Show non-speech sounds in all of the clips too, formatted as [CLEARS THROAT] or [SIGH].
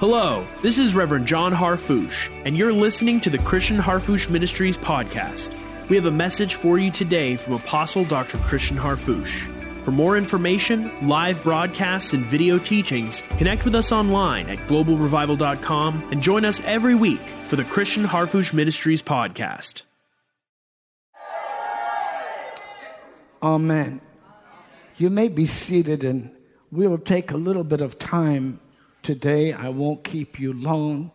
Hello, this is Reverend John Harfouche, and you're listening to the Christian Harfouche Ministries podcast. We have a message for you today from Apostle Dr. Christian Harfouche. For more information, live broadcasts, and video teachings, connect with us online at globalrevival.com and join us every week for the Christian Harfouche Ministries podcast. Amen. You may be seated, and we will take a little bit of time today. I won't keep you long.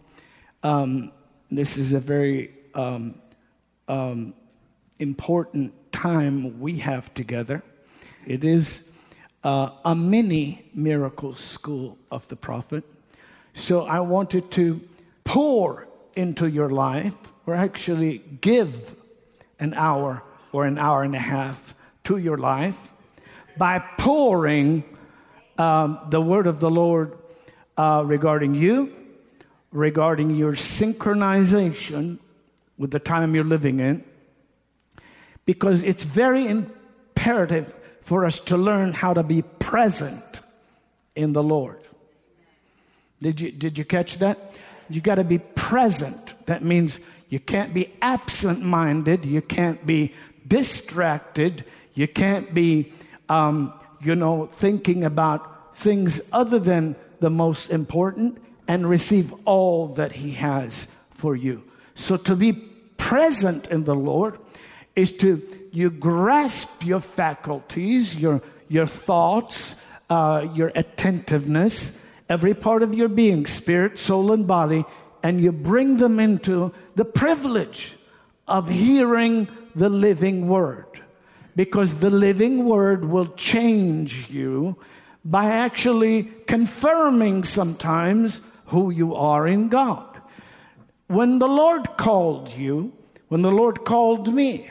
Um, this is a very um, um, important time we have together. It is uh, a mini miracle school of the prophet. So I wanted to pour into your life, or actually give an hour or an hour and a half to your life by pouring um, the word of the Lord uh, regarding you, regarding your synchronization with the time you're living in, because it's very imperative for us to learn how to be present in the Lord. Did you, did you catch that? You got to be present. That means you can't be absent minded, you can't be distracted, you can't be, um, you know, thinking about things other than the most important and receive all that He has for you. So to be present in the Lord is to you grasp your faculties, your your thoughts, uh, your attentiveness, every part of your being, spirit, soul, and body, and you bring them into the privilege of hearing the living word. Because the living word will change you by actually confirming sometimes who you are in God. When the Lord called you, when the Lord called me,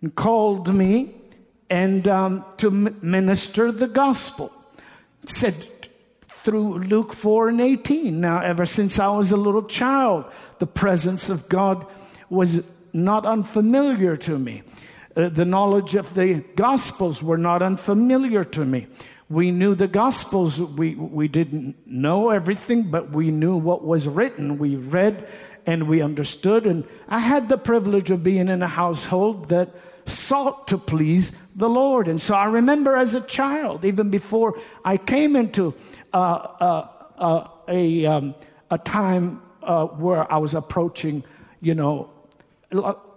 and called me and um, to minister the gospel, said through Luke 4 and 18. Now, ever since I was a little child, the presence of God was not unfamiliar to me. Uh, the knowledge of the gospels were not unfamiliar to me we knew the gospels. We, we didn't know everything but we knew what was written. We read and we understood. And i had the privilege of being in a household that sought to please the lord. And so i remember as a child even before i came into uh, uh, uh, a, um, a time uh, where i was approaching you know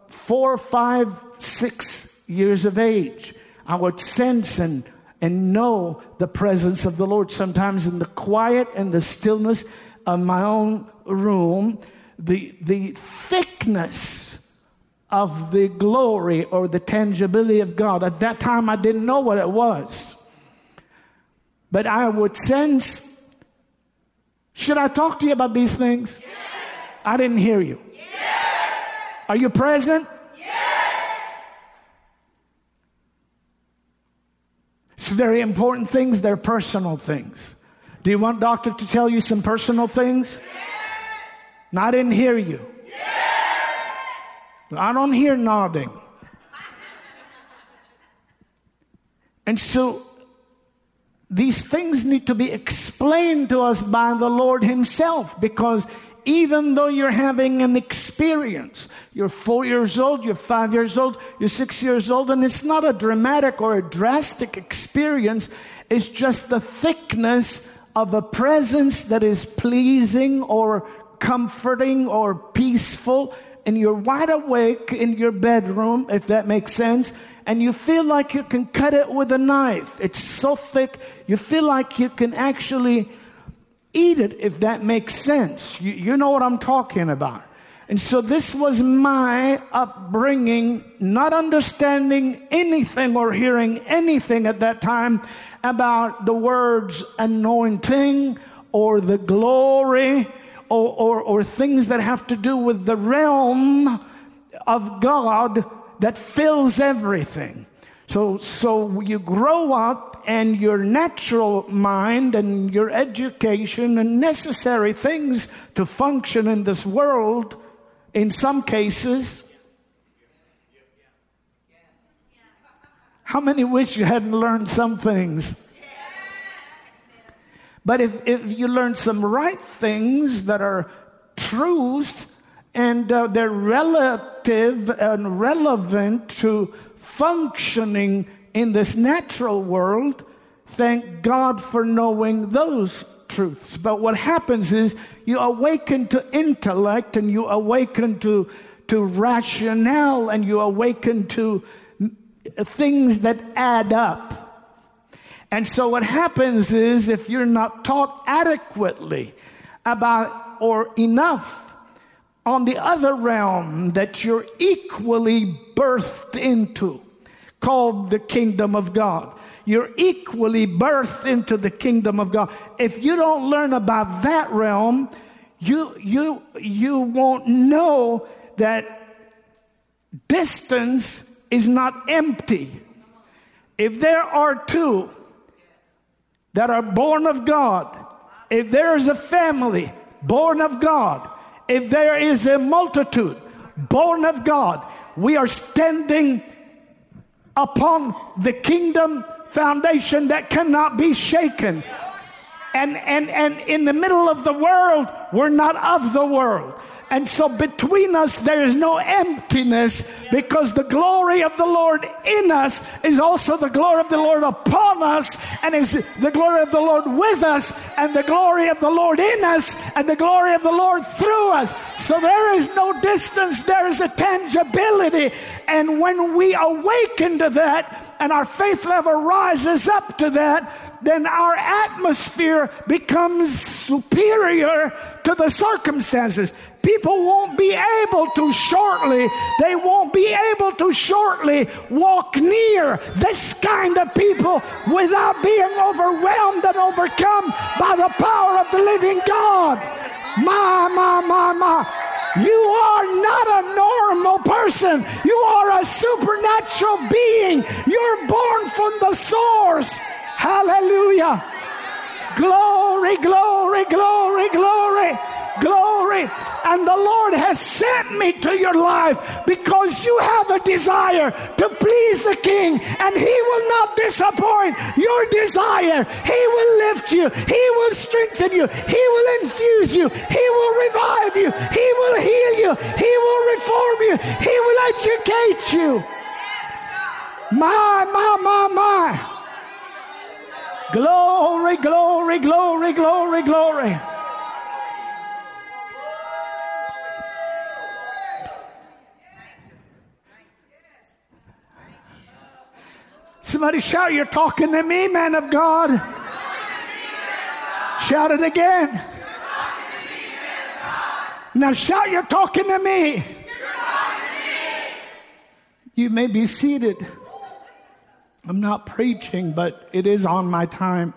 four five six years of age i would sense and and know the presence of the Lord. Sometimes in the quiet and the stillness of my own room, the, the thickness of the glory or the tangibility of God. At that time, I didn't know what it was. But I would sense should I talk to you about these things? Yes. I didn't hear you. Yes. Are you present? It's very important things, they're personal things. Do you want doctor to tell you some personal things? No, I didn't hear you. Yes. I don't hear nodding. And so these things need to be explained to us by the Lord Himself because even though you're having an experience. You're four years old, you're five years old, you're six years old, and it's not a dramatic or a drastic experience. It's just the thickness of a presence that is pleasing or comforting or peaceful. And you're wide awake in your bedroom, if that makes sense, and you feel like you can cut it with a knife. It's so thick, you feel like you can actually eat it if that makes sense. You, you know what I'm talking about. And so this was my upbringing, not understanding anything or hearing anything at that time about the words anointing or the glory or, or, or things that have to do with the realm of God that fills everything. So, so you grow up and your natural mind and your education and necessary things to function in this world, in some cases. How many wish you hadn't learned some things? But if, if you learn some right things that are truth and uh, they're relative and relevant to functioning in this natural world, thank God for knowing those truths. But what happens is you awaken to intellect and you awaken to, to rationale and you awaken to things that add up. And so what happens is if you're not taught adequately about or enough on the other realm that you're equally birthed into, called the kingdom of God. You're equally birthed into the kingdom of God. If you don't learn about that realm, you, you, you won't know that distance is not empty. If there are two that are born of God, if there is a family born of God, if there is a multitude born of God, we are standing upon the kingdom foundation that cannot be shaken. And, and, and in the middle of the world, we're not of the world. And so between us, there is no emptiness because the glory of the Lord in us is also the glory of the Lord upon us, and is the glory of the Lord with us, and the glory of the Lord in us, and the glory of the Lord through us. So there is no distance, there is a tangibility. And when we awaken to that, and our faith level rises up to that, then our atmosphere becomes superior to the circumstances. People won't be able to shortly, they won't be able to shortly walk near this kind of people without being overwhelmed and overcome by the power of the living God. My, my, my, my. You are not a normal person. You are a supernatural being. You're born from the source. Hallelujah. Glory, glory, glory, glory, glory. And the Lord has sent me to your life because you have a desire to please the King, and He will not disappoint your desire. He will lift you, He will strengthen you, He will infuse you, He will revive you, He will heal you, He will reform you, He will educate you. My, my, my, my. Glory, glory, glory, glory, glory. Somebody shout, You're talking to me, man of God. Shout it again. Now shout, You're talking to me. You may be seated. I'm not preaching, but it is on my time.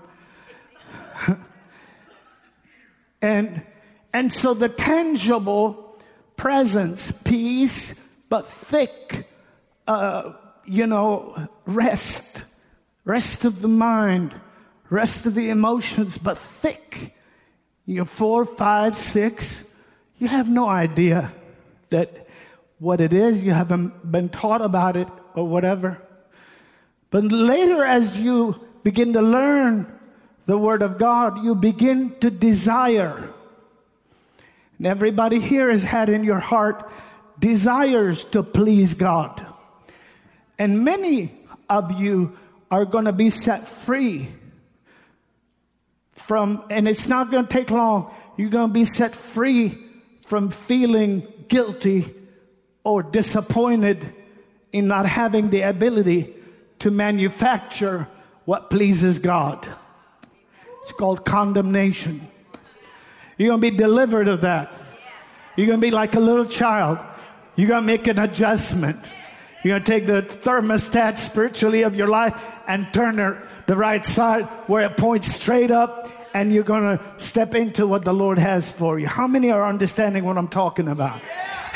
[LAUGHS] and, and so the tangible presence, peace, but thick, uh, you know, rest, rest of the mind, rest of the emotions, but thick. You know, four, five, six, you have no idea that what it is, you haven't been taught about it or whatever. But later, as you begin to learn the Word of God, you begin to desire. And everybody here has had in your heart desires to please God. And many of you are going to be set free from, and it's not going to take long, you're going to be set free from feeling guilty or disappointed in not having the ability to manufacture what pleases God. It's called condemnation. You're going to be delivered of that. You're going to be like a little child. You're going to make an adjustment. You're going to take the thermostat spiritually of your life and turn it the right side where it points straight up, and you're going to step into what the Lord has for you. How many are understanding what I'm talking about?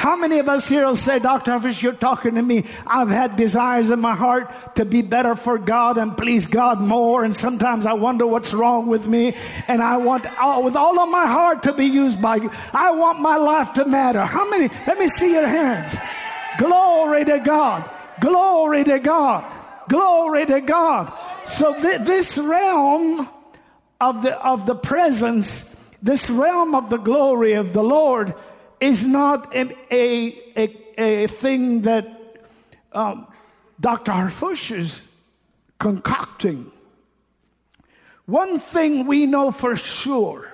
How many of us here will say, Dr. Harfouche, you're talking to me? I've had desires in my heart to be better for God and please God more. And sometimes I wonder what's wrong with me. And I want, oh, with all of my heart, to be used by you. I want my life to matter. How many? Let me see your hands. Glory to God. Glory to God. Glory to God. So th- this realm of the, of the presence, this realm of the glory of the Lord is not a, a, a, thing that um, Dr. Harfouche is concocting. One thing we know for sure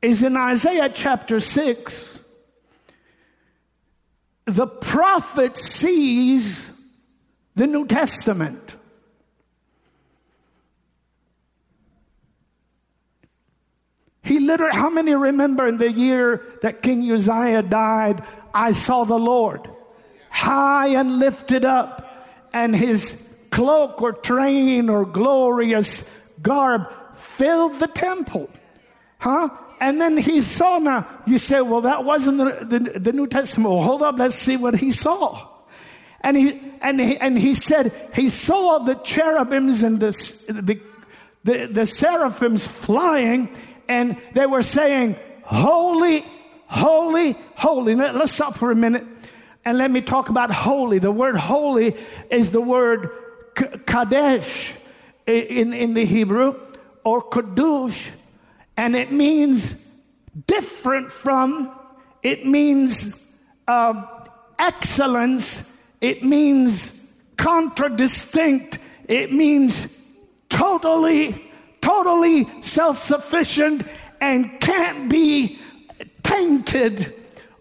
is in Isaiah chapter 6, the prophet sees the New Testament. He literally, how many remember in the year that King Uzziah died, I saw the Lord high and lifted up, and his cloak or train or glorious garb filled the temple. Huh? And then he saw now, you say, well, that wasn't the, the, the New Testament. Well, hold up, let's see what he saw. And he, and he, and he said, he saw the cherubims and the, the, the, the seraphims flying, and they were saying, Holy, holy, holy. Let, us stop for a minute and let me talk about holy. The word holy is the word kadesh in, in the Hebrew or kadush, and it means different from, it means uh, excellence, it means contradistinct, it means totally totally self sufficient and can't be tainted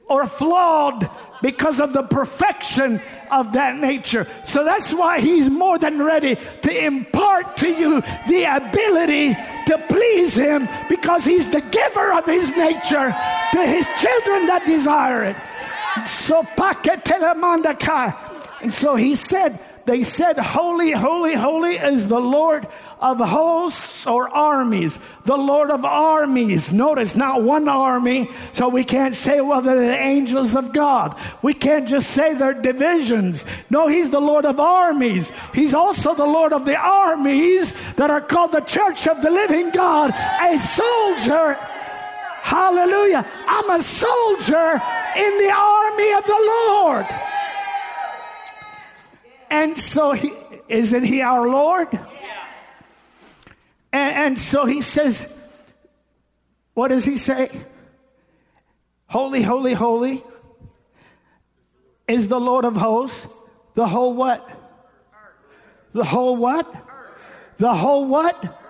or flawed because of the perfection of that nature. So that's why he's more than ready to impart to you the ability to please him because he's the giver of his nature to his children that desire it. So and so he said, they said, Holy, holy, holy is the Lord of hosts or armies, the Lord of armies. Notice, not one army, so we can't say, well, they're the angels of God. We can't just say they're divisions. No, He's the Lord of armies. He's also the Lord of the armies that are called the church of the living God, a soldier. Hallelujah. I'm a soldier in the army of the Lord. And so, he, isn't he our Lord? And, and so he says, what does he say? Holy, holy, holy is the Lord of hosts. The whole what? The whole what? The whole what?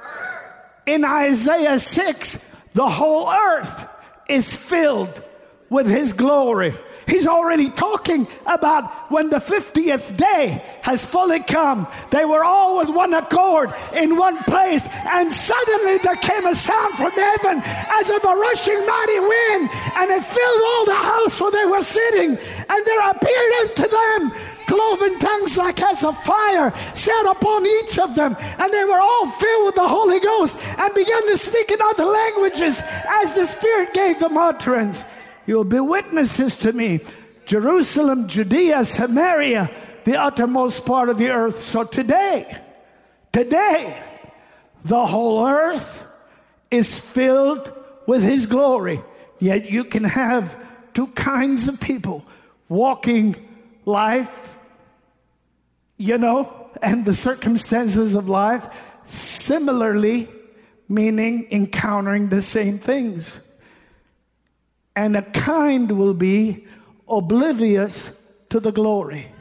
In Isaiah 6, the whole earth is filled with his glory. He's already talking about when the 50th day has fully come. They were all with one accord in one place, and suddenly there came a sound from heaven as of a rushing mighty wind, and it filled all the house where they were sitting. And there appeared unto them cloven tongues like as of fire set upon each of them, and they were all filled with the Holy Ghost and began to speak in other languages as the Spirit gave them utterance. You'll be witnesses to me. Jerusalem, Judea, Samaria, the uttermost part of the earth. So today, today, the whole earth is filled with His glory. Yet you can have two kinds of people walking life, you know, and the circumstances of life similarly, meaning encountering the same things and a kind will be oblivious to the glory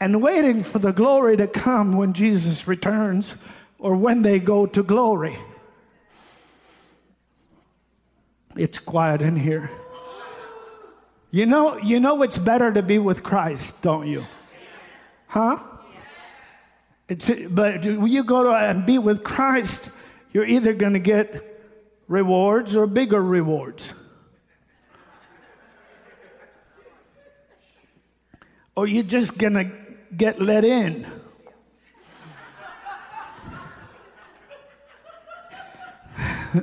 and waiting for the glory to come when Jesus returns or when they go to glory. It's quiet in here. You know, you know it's better to be with Christ, don't you? Huh? It's, but when you go to and be with Christ, you're either going to get rewards or bigger rewards. Or you're just going to get let in. [LAUGHS]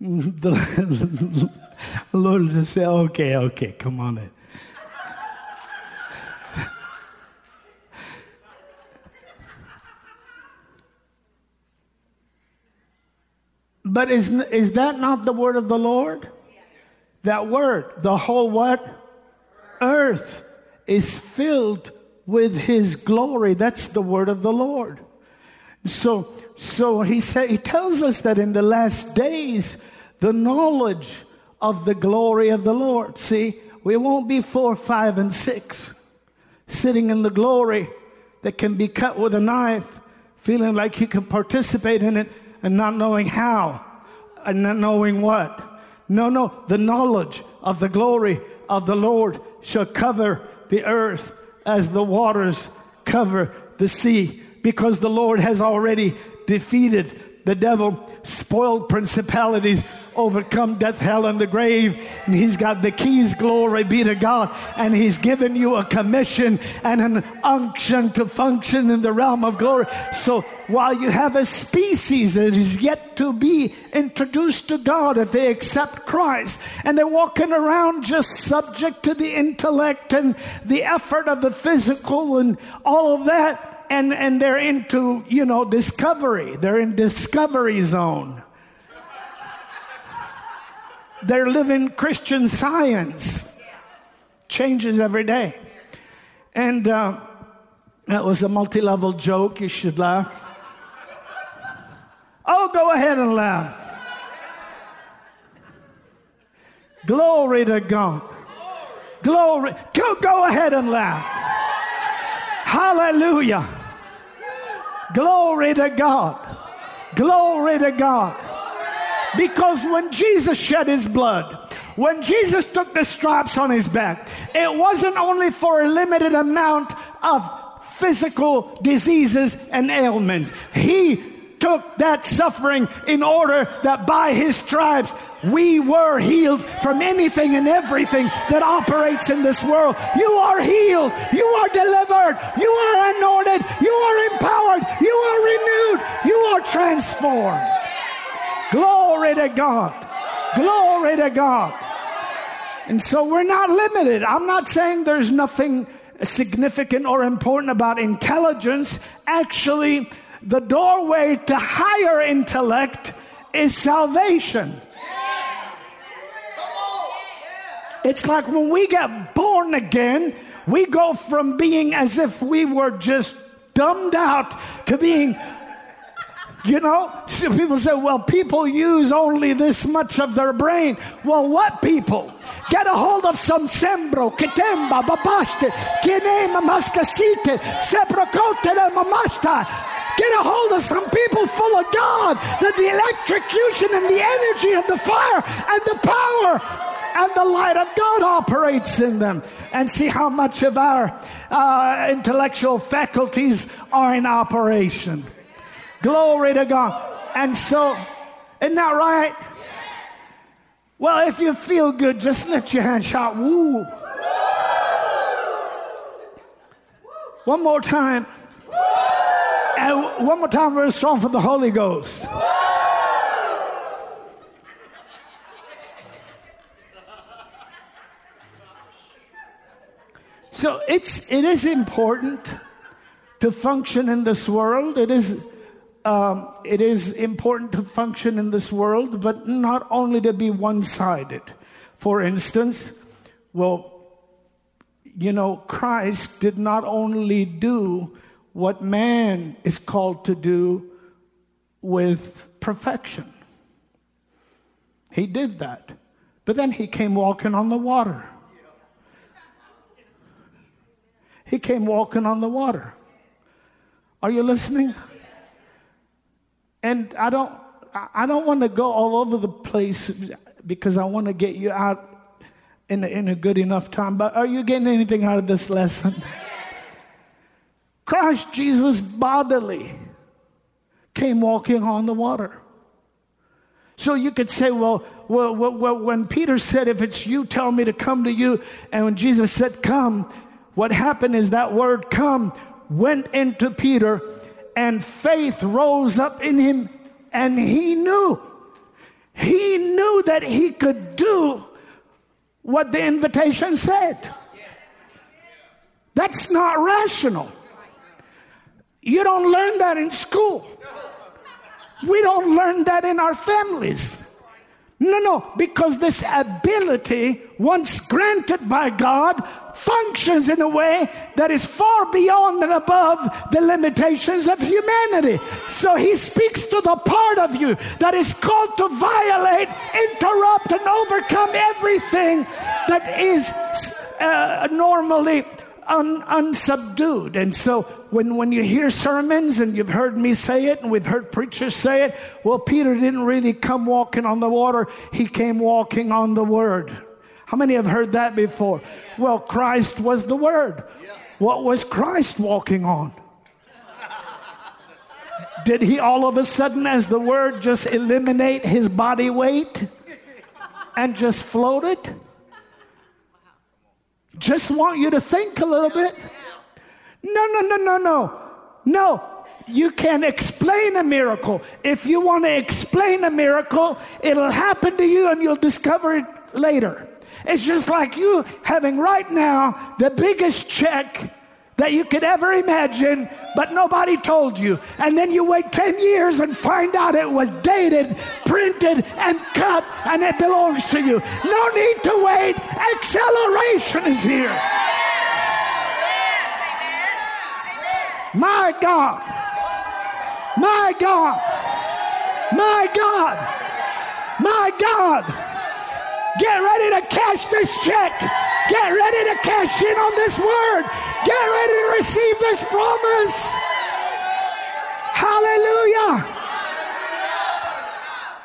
the Lord just said, okay, okay, come on in. But is, is that not the word of the Lord? That word, the whole what? earth is filled with his glory. That's the word of the Lord. So, so he said he tells us that in the last days, the knowledge of the glory of the Lord. See, we won't be four, five, and six sitting in the glory that can be cut with a knife, feeling like you can participate in it and not knowing how and not knowing what. No, no, the knowledge of the glory of the Lord shall cover the earth as the waters cover the sea, because the Lord has already defeated the devil, spoiled principalities, overcome death, hell, and the grave. And he's got the keys, glory be to God. And he's given you a commission and an unction to function in the realm of glory. So while you have a species that is yet to be introduced to God if they accept Christ, and they're walking around just subject to the intellect and the effort of the physical and all of that. And, and they're into, you know, discovery. They're in discovery zone. They're living Christian science. Changes every day. And uh, that was a multi level joke. You should laugh. Oh, go ahead and laugh. Glory to God. Glory. Go, go ahead and laugh. Hallelujah. Glory to God. Glory to God. Because when Jesus shed his blood, when Jesus took the stripes on his back, it wasn't only for a limited amount of physical diseases and ailments. He took that suffering in order that by his stripes we were healed from anything and everything that operates in this world. You are healed. You are delivered. You are anointed. You are empowered. You are renewed. You are transformed. Glory to God. Glory to God. And so we're not limited. I'm not saying there's nothing significant or important about intelligence. Actually, the doorway to higher intellect is salvation. It's like when we get born again, we go from being as if we were just dumbed out to being you know, people say, well, people use only this much of their brain. Well, what people? Get a hold of some sembro, ketemba, babaste, kinema, maskasite, seprocote, mamasta. Get a hold of some people full of God, that the electrocution and the energy and the fire and the power and the light of God operates in them. And see how much of our uh, intellectual faculties are in operation. Glory to God. And so, isn't that right? Well, if you feel good, just lift your hand, shout, woo. One more time. And one more time, very strong for the Holy Ghost. So it's it is important to function in this world. It is um, it is important to function in this world, but not only to be one sided. For instance, well, you know, Christ did not only do what man is called to do with perfection, he did that. But then he came walking on the water. He came walking on the water. Are you listening? And I don't, I don't want to go all over the place because I want to get you out in a, in a good enough time. But are you getting anything out of this lesson? Christ Jesus bodily came walking on the water. So you could say, well, well, well, when Peter said, if it's you, tell me to come to you. And when Jesus said, come, what happened is that word come went into Peter and faith rose up in him, and he knew. He knew that he could do what the invitation said. That's not rational. You don't learn that in school. We don't learn that in our families. No, no, because this ability, once granted by God, functions in a way that is far beyond and above the limitations of humanity. So he speaks to the part of you that is called to violate, interrupt, and overcome everything that is uh, normally un, unsubdued. And so when, when you hear sermons and you've heard me say it and we've heard preachers say it, well, Peter didn't really come walking on the water, he came walking on the word. How many have heard that before? Well, Christ was the word. What was Christ walking on? Did he all of a sudden, as the word, just eliminate his body weight and just float it? Just want you to think a little bit. No, no, no, no, no. No. You can explain a miracle. If you want to explain a miracle, it'll happen to you and you'll discover it later. It's just like you having right now the biggest check that you could ever imagine, but nobody told you. And then you wait 10 years and find out it was dated, printed, and cut, and it belongs to you. No need to wait. Acceleration is here. My God. My God. My God. My God. Get ready to cash this check. Get ready to cash in on this word. Get ready to receive this promise. Hallelujah.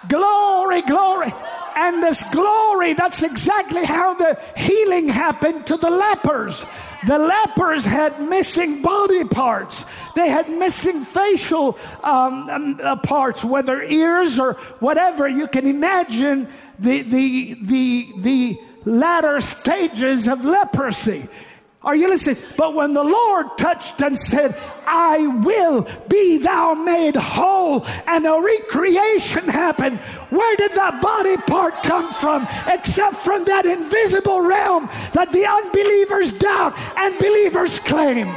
Glory, glory. And this glory, that's exactly how the healing happened to the lepers. The lepers had missing body parts. They had missing facial um, um, uh, parts, whether ears or whatever. You can imagine the, the, the, the latter stages of leprosy. Are you listening? But when the Lord touched and said, I will be thou made whole, and a recreation happened, where did that body part come from? Except from that invisible realm that the unbelievers doubt and believers claim.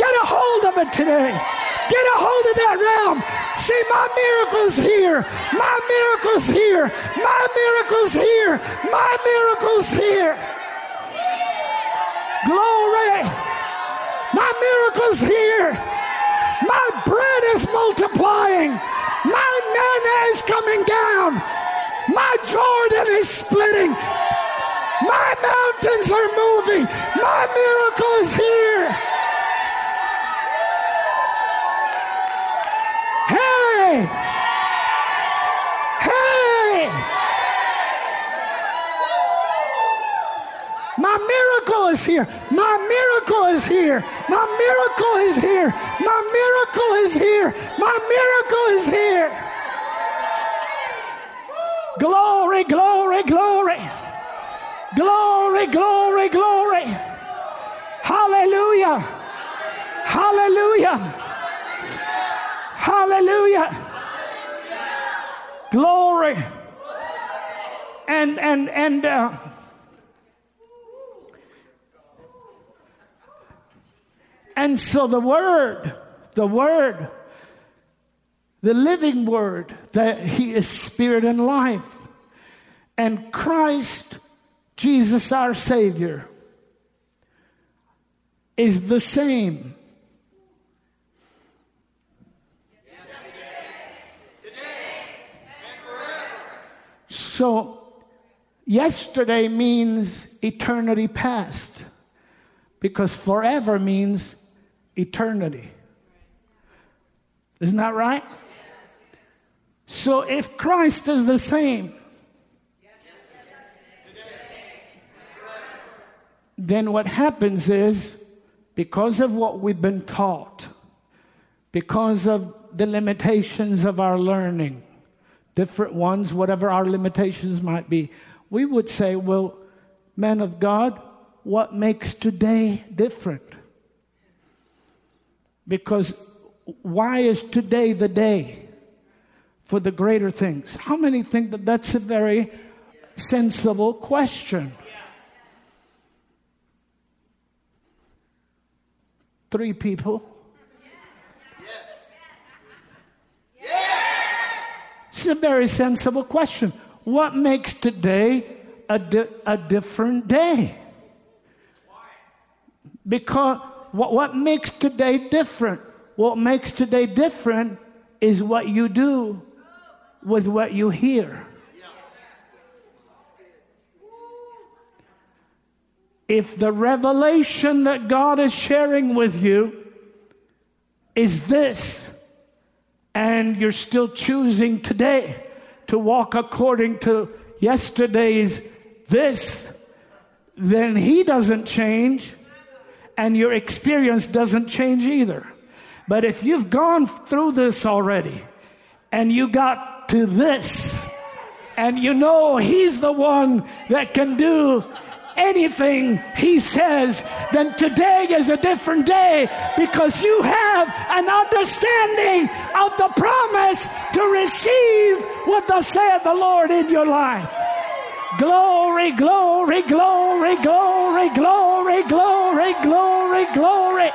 Get a hold of it today. Get a hold of that realm. Say, my miracle's here. My miracle's here. My miracle's here. My miracle's here. Glory. My miracle's here. My bread is multiplying. My manna is coming down. My Jordan is splitting. My mountains are moving. My miracle is here. Hey! Hey! My miracle is here. My miracle is here. My miracle is here. My miracle is here. My miracle is here. Glory, glory, glory. Glory, glory, glory. Hallelujah. Hallelujah. Hallelujah. Glory. And and and uh, and so the word, the word, the living word, that he is spirit and life. And Christ, Jesus our Savior, is the same So, yesterday means eternity past because forever means eternity. Isn't that right? So, if Christ is the same, then what happens is because of what we've been taught, because of the limitations of our learning, different ones, whatever our limitations might be, we would say, well, man of God, what makes today different? Because why is today the day for the greater things? How many think that that's a very sensible question? Three people. It's a very sensible question. What makes today a, di- a different day? Why? Because what, what makes today different? What makes today different is what you do with what you hear. If the revelation that God is sharing with you is this, and you're still choosing today to walk according to yesterday's this, then He doesn't change, and your experience doesn't change either. But if you've gone through this already and you got to this, and you know He's the one that can do anything he says, then today is a different day because you have an understanding of the promise to receive what thus saith the Lord in your life. Glory, glory, glory, glory, glory, glory, glory, glory,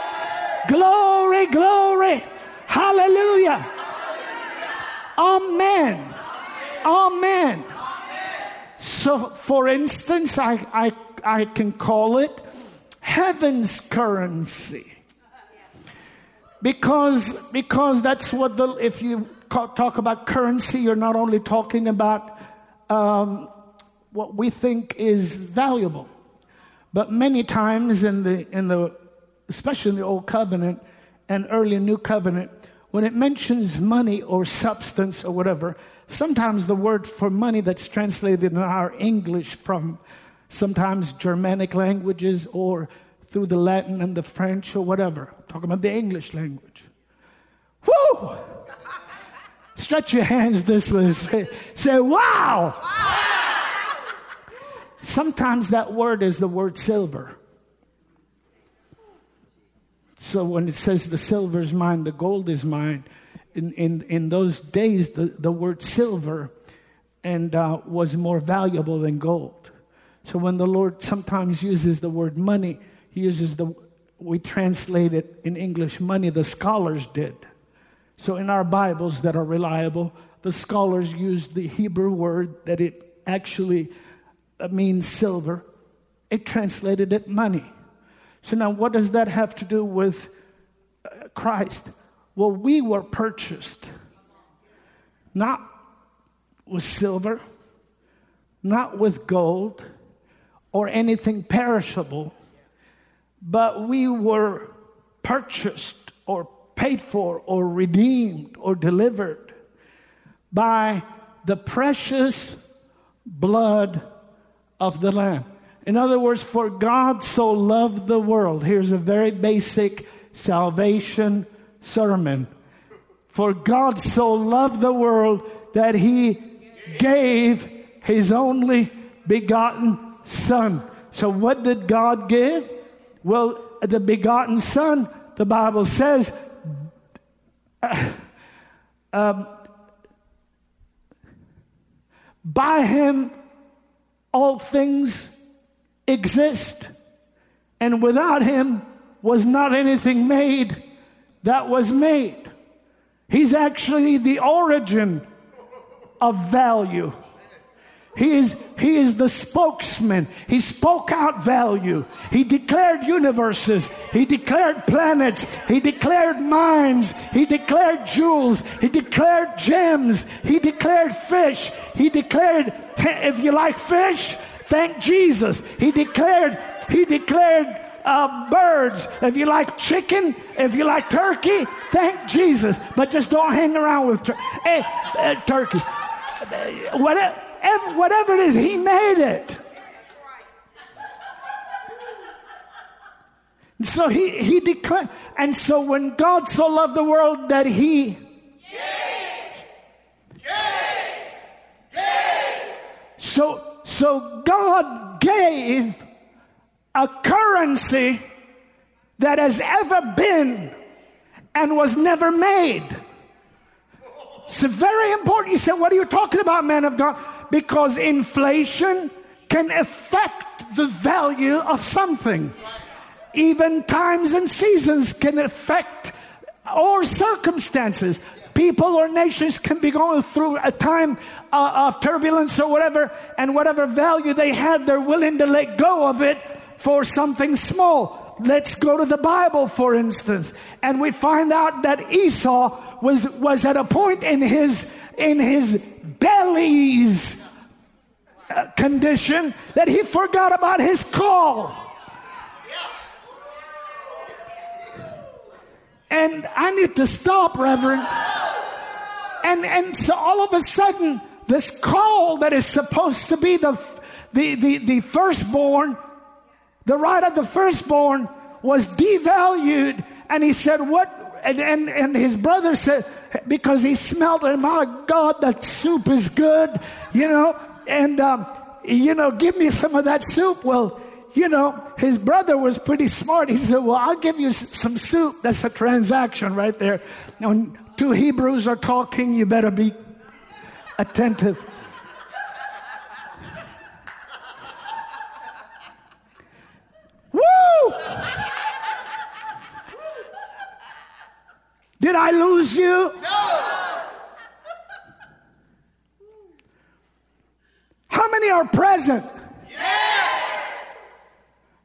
glory, glory. Hallelujah. Amen. Amen. So, for instance, I, I I can call it heaven's currency. Because, because that's what the, if you talk about currency, you're not only talking about um, what we think is valuable, but many times in the, in the, especially in the Old Covenant and early New Covenant, when it mentions money or substance or whatever, sometimes the word for money that's translated in our English from sometimes Germanic languages or through the Latin and the French or whatever. Talking about the English language. Woo! Stretch your hands this way. Say, say wow! wow! Sometimes that word is the word silver. So when it says the silver is mine, the gold is mine, in, in, in those days, the, the word silver and uh, was more valuable than gold. So when the Lord sometimes uses the word money, he uses the, we translate it in English money, the scholars did. So in our Bibles that are reliable, the scholars use the Hebrew word that it actually means silver. It translated it money. So now what does that have to do with uh, Christ? Well, we were purchased not with silver, not with gold or anything perishable, but we were purchased or paid for or redeemed or delivered by the precious blood of the Lamb. In other words, for God so loved the world. Here's a very basic salvation sermon. For God so loved the world that he gave his only begotten Son. So, what did God give? Well, the begotten Son, the Bible says, uh, um, by him all things exist, and without him was not anything made that was made. He's actually the origin of value. He is, he is the spokesman. He spoke out value. He declared universes. He declared planets. He declared mines. He declared jewels. He declared gems. He declared fish. He declared, if you like fish, thank Jesus. He declared, he declared uh, birds. If you like chicken, if you like turkey, thank Jesus. But just don't hang around with tur- hey, uh, turkey. Whatever whatever it is, He made it. So he, he declared, and so when God so loved the world that he gave, gave, gave. So, so God gave a currency that has ever been and was never made. It's very important. You said, What are you talking about, man of God? because inflation can affect the value of something. Even times and seasons can affect or circumstances. People or nations can be going through a time uh, of turbulence or whatever, and whatever value they had, they're willing to let go of it for something small. let's go to the Bible, for instance, and we find out that Esau was, was at a point in his, in his belly's uh, condition that he forgot about his call. And I need to stop, Reverend. And, and so all of a sudden, this call that is supposed to be the, the, the, the firstborn, the right of the firstborn, was devalued. And he said, What? And, and, and his brother said, because he smelled it, my God, that soup is good, you know, and, um, you know, give me some of that soup. Well, you know, his brother was pretty smart. He said, Well, I'll give you some soup. That's a transaction right there. Now, two Hebrews are talking, you better be attentive. [LAUGHS] Woo! Did I lose you? No. How many are present?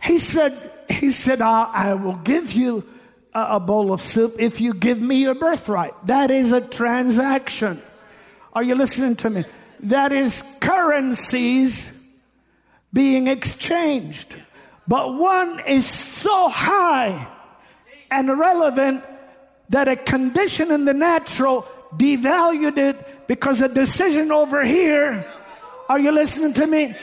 He said, he said, I, I will give you a, a bowl of soup if you give me your birthright. That is a transaction. Are you listening to me? That is currencies being exchanged. But one is so high and relevant that a condition in the natural devalued it because a decision over here, are you listening to me?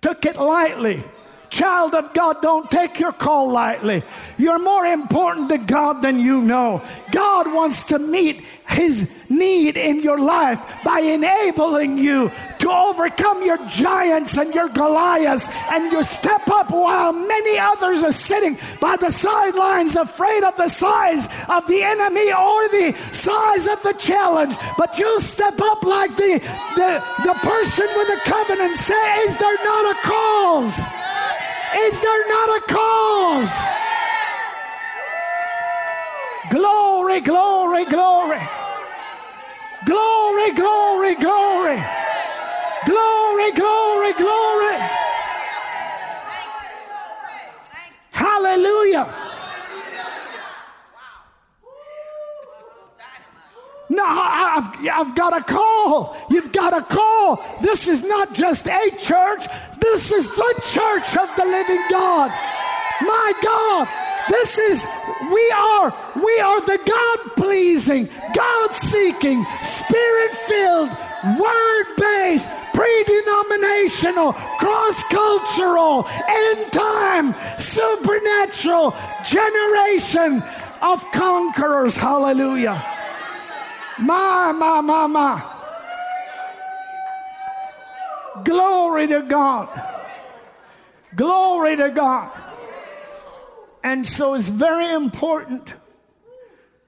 Took it lightly. Child of God, don't take your call lightly. You're more important to God than you know. God wants to meet his need in your life by enabling you to overcome your giants and your Goliaths, and you step up while many others are sitting by the sidelines, afraid of the size of the enemy or the size of the challenge. But you step up like the, the, the person with the covenant. Say, Is there not a cause? Is there not a cause? Glory, glory, glory. Glory, glory, glory. Glory, glory, glory. Hallelujah. No, I've, I've got a call. You've got a call. This is not just a church, this is the church of the living God. My God, this is, we are, we are the God pleasing, God seeking, spirit filled, word based, pre denominational, cross cultural, end time, supernatural generation of conquerors. Hallelujah. My, my, my, my. Glory to God. Glory to God. And so it's very important.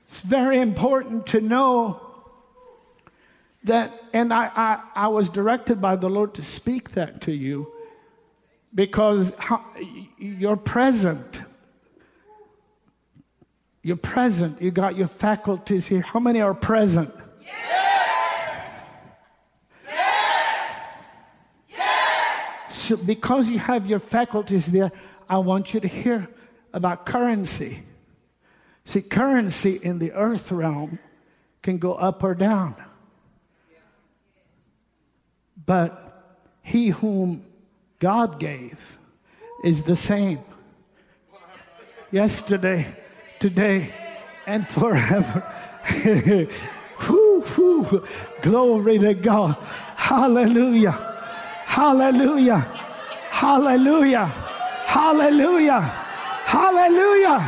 It's very important to know that, and I, I, I was directed by the Lord to speak that to you because you're present you're present. You got your faculties here. How many are present? Yes. Yes. Yes. So, because you have your faculties there, I want you to hear about currency. See, currency in the earth realm can go up or down. But he whom God gave is the same. Yesterday, today and forever. [LAUGHS] whew, whew. Glory to God. Hallelujah. Hallelujah. Hallelujah. Hallelujah. Hallelujah.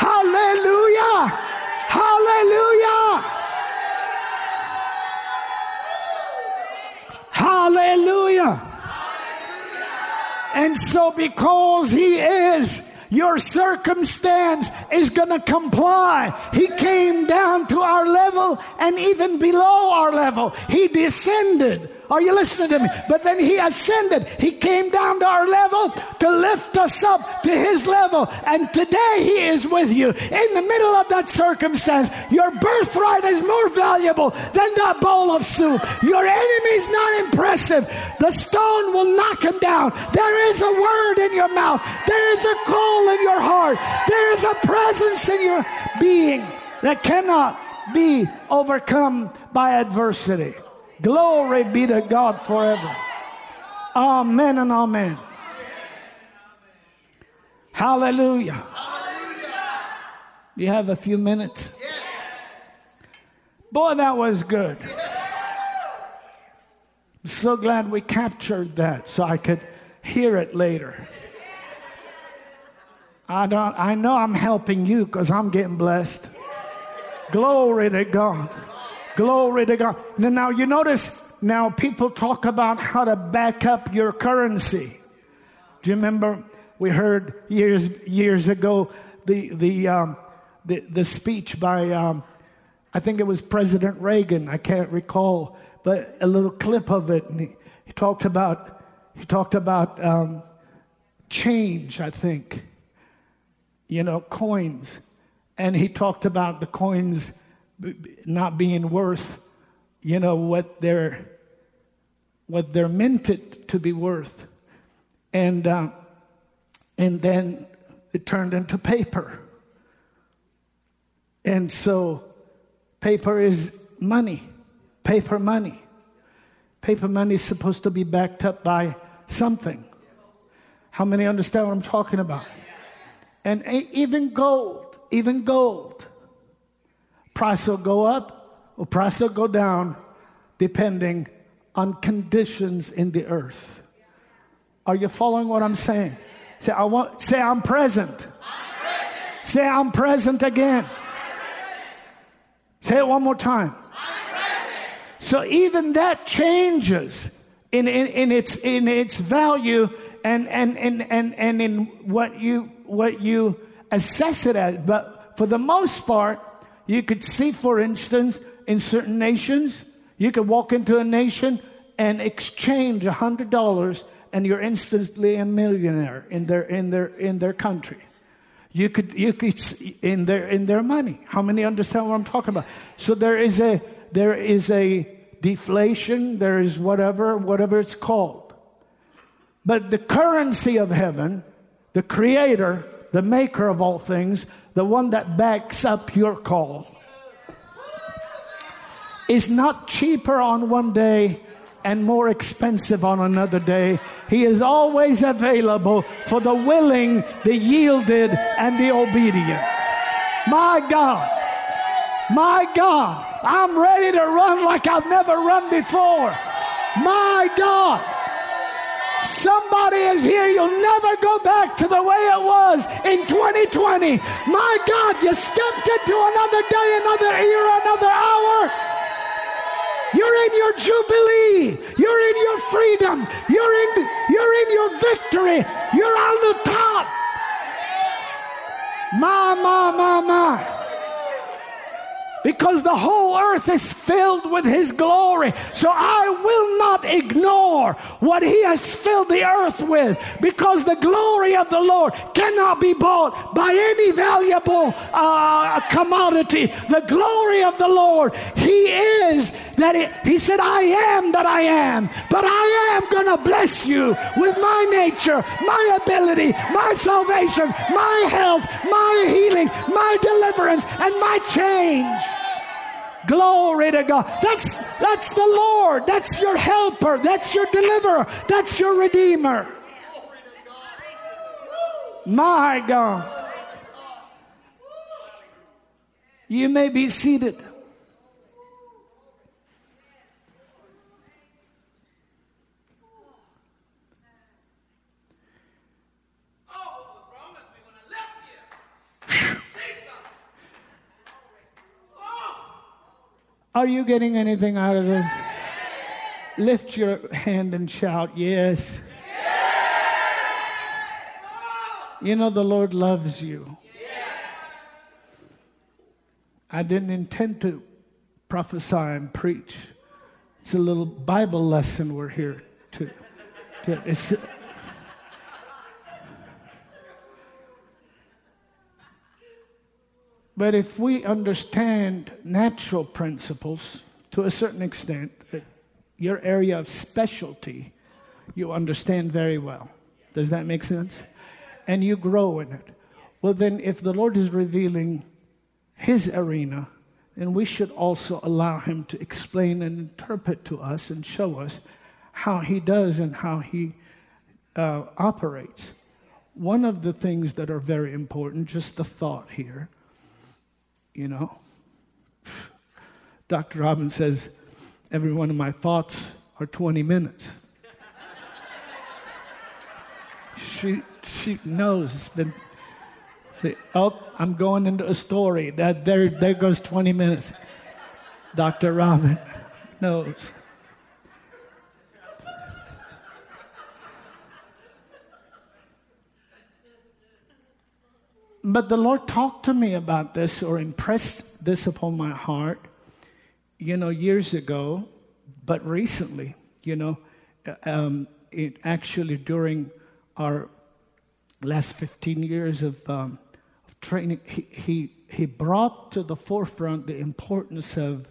Hallelujah. Hallelujah. Hallelujah. And so, because He is your circumstance is going to comply. He came down to our level and even below our level. He descended Are you listening to me? But then he ascended. He came down to our level to lift us up to his level. And today he is with you in the middle of that circumstance. Your birthright is more valuable than that bowl of soup. Your enemy's not impressive. The stone will knock him down. There is a word in your mouth. There is a call in your heart. There is a presence in your being that cannot be overcome by adversity. Glory be to God forever. Amen and amen. Hallelujah. You have a few minutes? Boy, that was good. I'm so glad we captured that so I could hear it later. I don't I know I'm helping you because I'm getting blessed. Glory to God. Glory to God. Now, you notice now people talk about how to back up your currency. Do you remember we heard years years ago the the um, the, the speech by um, I think it was President Reagan. I can't recall, but a little clip of it. And he, he talked about he talked about um, change. I think you know coins and he talked about the coins not being worth, you know, what they're what they're minted to be worth, and uh, and then it turned into paper, and so paper is money, paper money, paper money is supposed to be backed up by something. How many understand what I'm talking about? And even gold even gold. Price will go up or price will go down depending on conditions in the earth. Are you following what I'm saying? Say, I want, say I'm present. I'm present. Say I'm present again. Say it one more time. So even that changes in, in, in, its, in its value and, and, and, and, and in what you, what you assess it as. But for the most part, you could see, for instance, in certain nations, you could walk into a nation and exchange a hundred dollars, and you're instantly a millionaire in their in their in their country. You could you could in their in their money. How many understand what I'm talking about? So there is a there is a deflation. There is whatever whatever it's called. But the currency of heaven, the Creator the maker of all things, the one that backs up your call, is not cheaper on one day and more expensive on another day. He is always available for the willing, the yielded, and the obedient. My God, my God, I'm ready to run like I've never run before. My God. Somebody is here. You'll never go back to the way it was in 2020. My God, you stepped into another day, another year, another hour. You're in your jubilee. You're in your freedom. You're in, you're in your victory. You're on the top. Ma, ma, ma, ma because the whole earth is filled with His glory. So I will not ignore what He has filled the earth with because the glory of the Lord cannot be bought by any valuable uh, commodity. The glory of the Lord, He is that it, He said, I am that I am, but I am going to bless you with my nature, my ability, my salvation, my health, my healing, my deliverance, and my change. Glory to God. That's, that's the Lord. That's your helper. That's your deliverer. That's your redeemer. My God. You may be seated. Are you getting anything out of this? Lift your hand and shout, Yes. You know, the Lord loves you. I didn't intend to prophesy and preach It's a little Bible lesson we're here to. to but if we understand natural principles to a certain extent, your area of specialty, you understand very well. Does that make sense? And you grow in it. Well, then, if the Lord is revealing His arena, then we should also allow Him to explain and interpret to us and show us how He does and how He uh, operates. One of the things that are very important, just the thought here, you know, Dr. Robbins says, every one of my thoughts are 20 minutes. she, she knows it's been oh, I'm going into a story. That there, there goes 20 minutes. Dr. Robin knows. But the Lord talked to me about this or impressed this upon my heart, you know, years ago, but recently, you know, um, it actually during our last 15 years of um, training, he, he, he brought to the forefront the importance of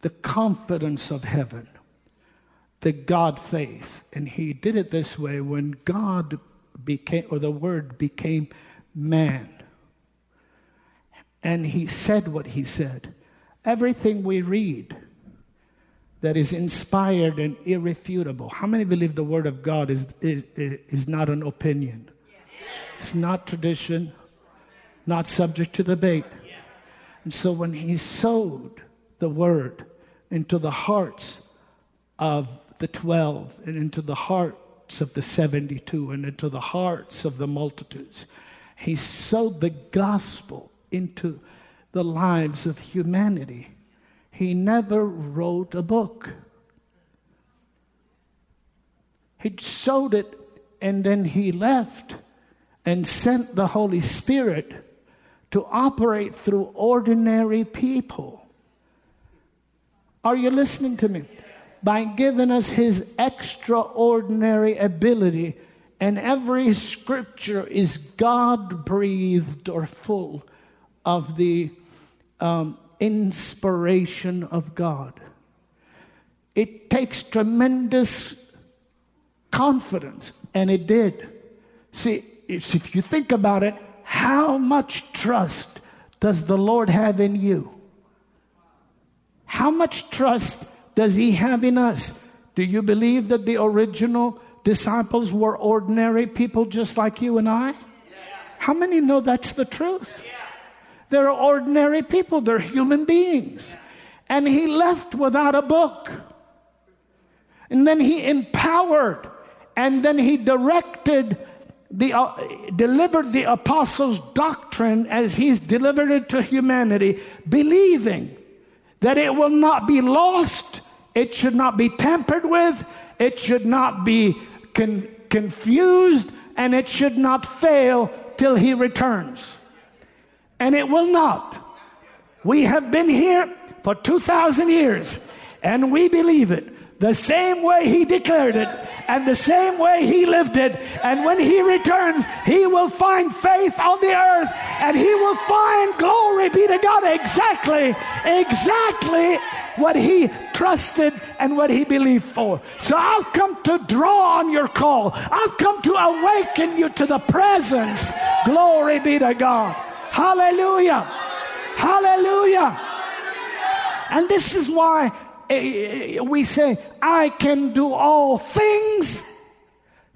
the confidence of heaven, the God faith. And he did it this way when God became, or the Word became man. And he said what he said. Everything we read that is inspired and irrefutable. How many believe the Word of God is, is, is not an opinion? It's not tradition, not subject to debate. And so when he sowed the word into the hearts of the 12 and into the hearts of the 72 and into the hearts of the multitudes, he sowed the gospel into the lives of humanity. He never wrote a book. He sowed it and then he left and sent the Holy Spirit to operate through ordinary people. Are you listening to me? By giving us his extraordinary ability, and every scripture is God breathed or full of the um, inspiration of God. It takes tremendous confidence, and it did. See, if you think about it, how much trust does the Lord have in you? How much trust does He have in us? Do you believe that the original disciples were ordinary people just like you and I? How many know that's the truth? They're ordinary people, they're human beings. And He left without a book. And then He empowered and then He directed the, uh, delivered the apostles' doctrine as he's delivered it to humanity, believing that it will not be lost, it should not be tampered with, it should not be con- confused, and it should not fail till he returns. And it will not. We have been here for 2,000 years, and we believe it the same way he declared it and the same way he lived it. And when he returns, he will find faith on the earth and he will find glory be to God exactly, exactly what he trusted and what he believed for. So I've come to draw on your call. I've come to awaken you to the presence. Glory be to God. Hallelujah. Hallelujah. And this is why Eh, eh, we say, I can do all things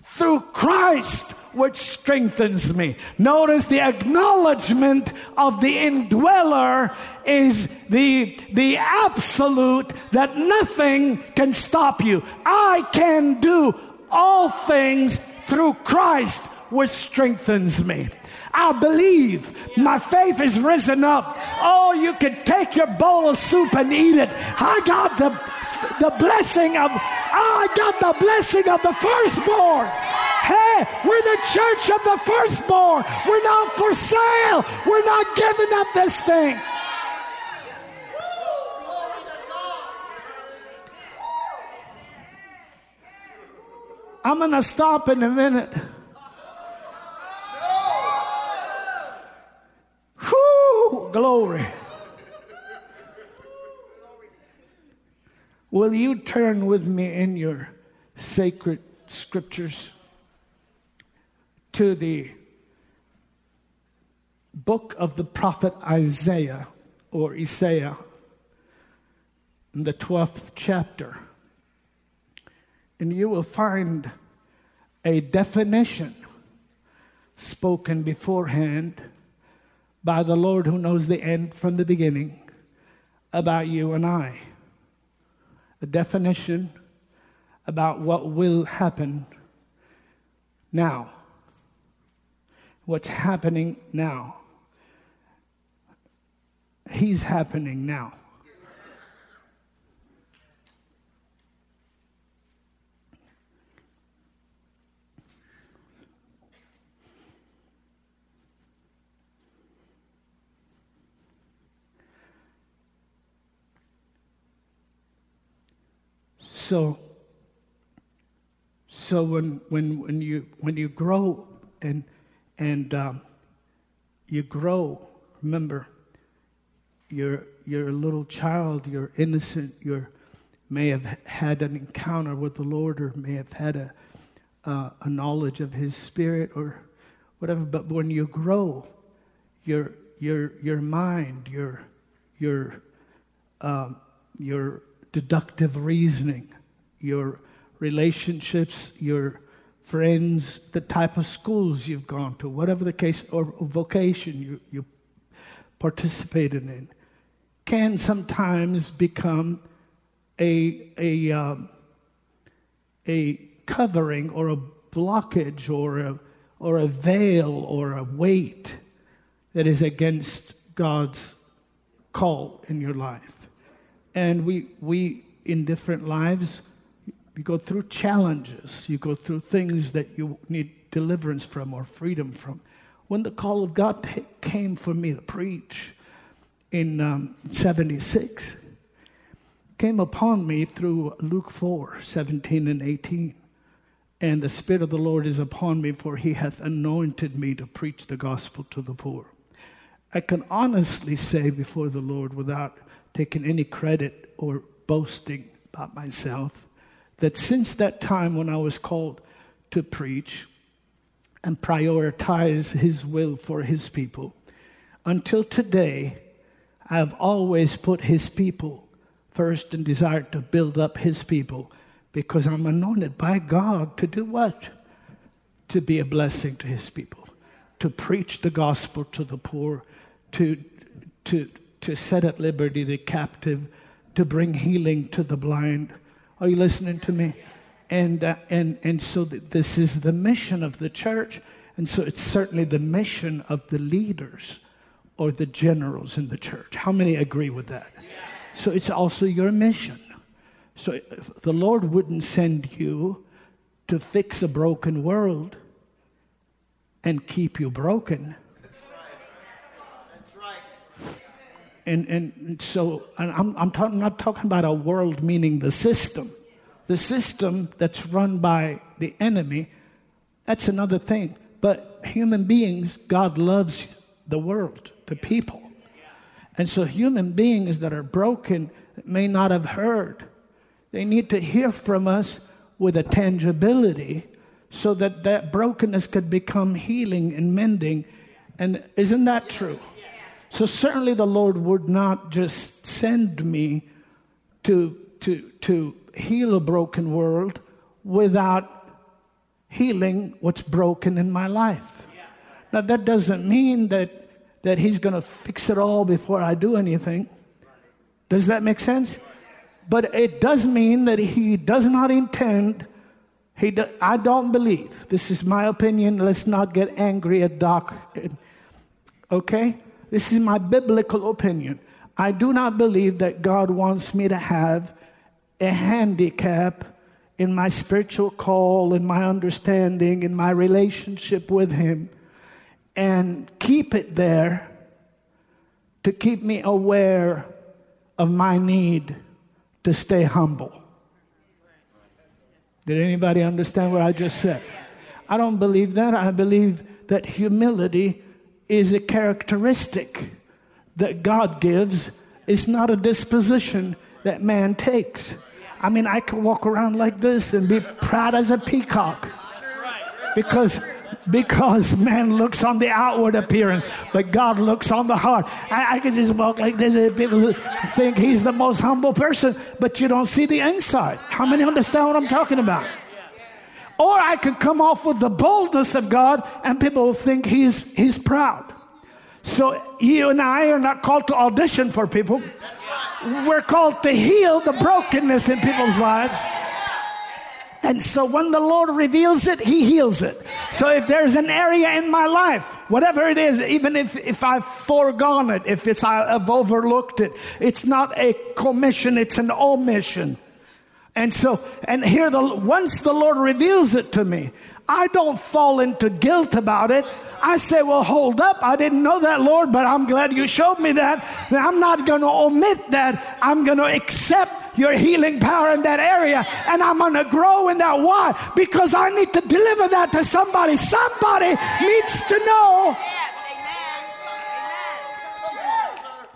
through Christ which strengthens me. Notice the acknowledgement of the indweller is the, the absolute that nothing can stop you. I can do all things through Christ which strengthens me. I believe my faith is risen up. Oh, you could take your bowl of soup and eat it. I got the, the blessing of, oh, I got the blessing of the firstborn. Hey, we're the church of the firstborn. We're not for sale. We're not giving up this thing. I'm going to stop in a minute. Glory. Will you turn with me in your sacred scriptures to the book of the prophet Isaiah or Isaiah in the 12th chapter? And you will find a definition spoken beforehand by the Lord who knows the end from the beginning about you and I a definition about what will happen now. What's happening now. He's happening now. So, so when, when, when, you, when you grow and, and um, you grow, remember, you're, you're a little child, you're innocent, you may have had an encounter with the Lord or may have had a, uh, a knowledge of His Spirit or whatever. But when you grow, your, your, your mind, your, your, um, your deductive reasoning, your relationships, your friends, the type of schools you've gone to, whatever the case, or vocation you, you participated in, can sometimes become a, a, um, a covering or a blockage or a, or a veil or a weight that is against God's call in your life. And we, we in different lives, you go through challenges, you go through things that you need deliverance from or freedom from. When the call of God came for me to preach in um, 76, came upon me through Luke 4 17 and 18. And the Spirit of the Lord is upon me, for he hath anointed me to preach the gospel to the poor. I can honestly say before the Lord, without taking any credit or boasting about myself, that since that time when I was called to preach and prioritize His will for His people, until today, I have always put His people first and desired to build up His people because I'm anointed by God to do what? To be a blessing to His people, to preach the gospel to the poor, to, to, to set at liberty the captive, to bring healing to the blind are you listening to me? And, uh, and, and so th- this is the mission of the church. And so it's certainly the mission of the leaders or the generals in the church. How many agree with that? So it's also your mission. So the Lord wouldn't send you to fix a broken world and keep you broken. And, and so I'm, I'm, talk, not talking about a world meaning the system. The system that's run by the enemy, that's another thing. But human beings, God loves the world, the people. And so human beings that are broken may not have heard, they need to hear from us with a tangibility so that that brokenness could become healing and mending. And isn't that true? So certainly the Lord would not just send me to, to, to heal a broken world without healing what's broken in my life. Now that doesn't mean that, that He's going to fix it all before I do anything. Does that make sense? But it does mean that He does not intend he do, I don't believe. This is my opinion. Let's not get angry at Doc. Okay? This is my biblical opinion. I do not believe that God wants me to have a handicap in my spiritual call, in my understanding, in my relationship with Him, and keep it there to keep me aware of my need to stay humble. Did anybody understand what I just said? I don't believe that. I believe that humility is a characteristic that God gives, it's not a disposition that man takes. I mean, I can walk around like this and be proud as a peacock because because man looks on the outward appearance, but God looks on the heart. I, I can just walk like this, people think he's the most humble person, but you don't see the inside. How many understand what I'm talking about? Or I could come off with the boldness of God, and people think he's he's proud. So you and I are not called to audition for people. We're called to heal the brokenness in people's lives. And so when the Lord reveals it, He heals it. So if there's an area in my life, whatever it is, even if, if I've foregone it, if it's I've overlooked it, it's not a commission, it's an omission. And so, and here the once the Lord reveals it to me, I don't fall into guilt about it. I say, Well, hold up. I didn't know that, Lord, but I'm glad you showed me that. Now, I'm not going to omit that. I'm going to accept your healing power in that area and I'm going to grow in that. Why? Because I need to deliver that to somebody. Somebody needs to know.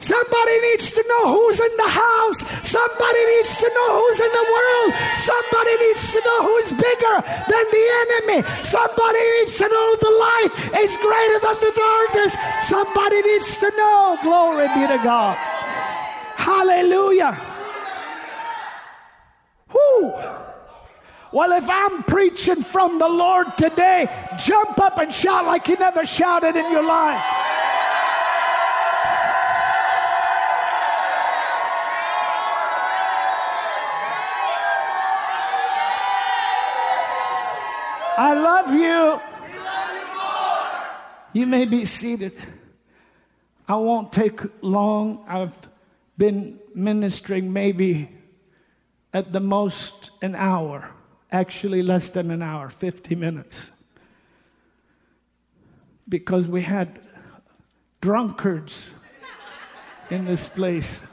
Somebody needs to know who's in the house. Somebody needs to know who's in the world. Somebody needs to know who's bigger than the enemy. Somebody needs to know the light is greater than the darkness. Somebody needs to know. Glory be to God. Hallelujah. Whoo. Well, if I'm preaching from the Lord today, jump up and shout like you never shouted in your life. I love you. You may be seated. I won't take long. I've been ministering maybe at the most an hour, actually less than an hour, 50 minutes. Because we had drunkards in this place.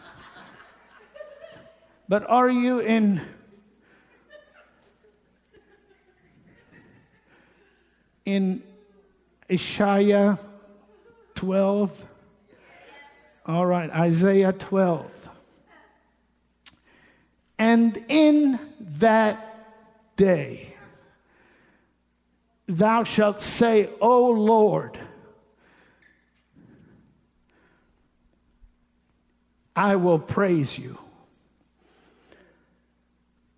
But are you in in Isaiah 12? All right, Isaiah 12. And in that day, thou shalt say, O Lord, I will praise you.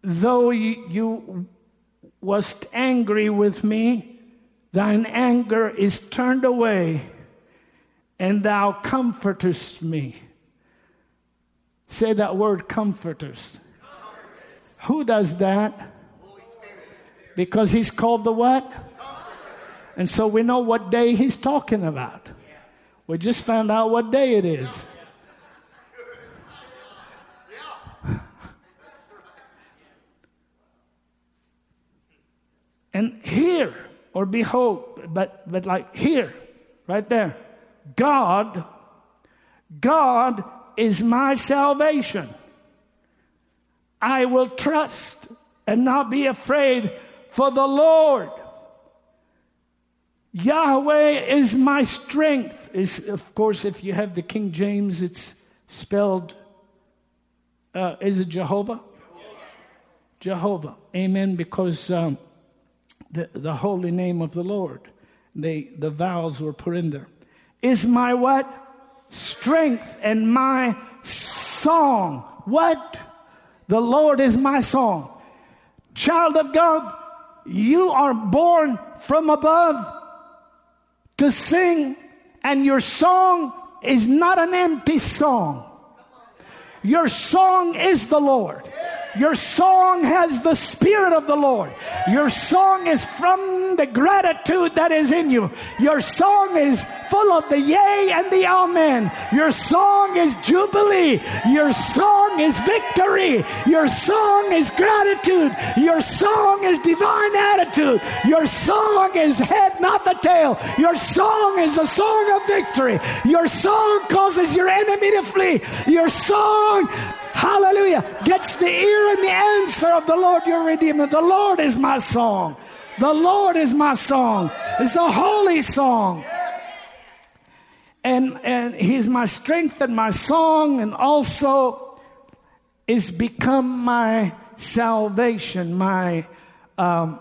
Though you wast angry with me, Thine anger is turned away, and thou comfortest me. Say that word, comforters. Who does that? Because he's called the what? And so we know what day he's talking about. We just found out what day it is. And here, or behold, but, but like here, right there. God, God is my salvation. I will trust and not be afraid, for the Lord, Yahweh is my strength. Is of course, if you have the King James, it's spelled. Uh, is it Jehovah? Jehovah. Amen. Because um, the, the holy name of the Lord. They, the vows were put in there. Is my what? Strength and my song. What? The Lord is my song. Child of God, you are born from above to sing, and your song is not an empty song. Your song is the Lord. Your song has the Spirit of the Lord. Your song is from the gratitude that is in you. Your song is full of the yea and the amen. Your song is jubilee. Your song is victory. Your song is gratitude. Your song is divine attitude. Your song is head, not the tail. Your song is a song of victory. Your song causes your enemy to flee. Your song hallelujah, gets the ear and the answer of the Lord your Redeemer. The Lord is my song. The Lord is my song. It's a holy song. And, and He's my strength and my song, and also is become my salvation, my, um,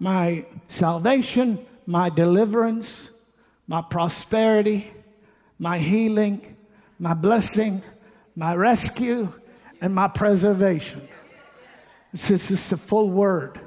my salvation, my deliverance, my prosperity, my healing, my blessing, my rescue, and my preservation. It's just a full word.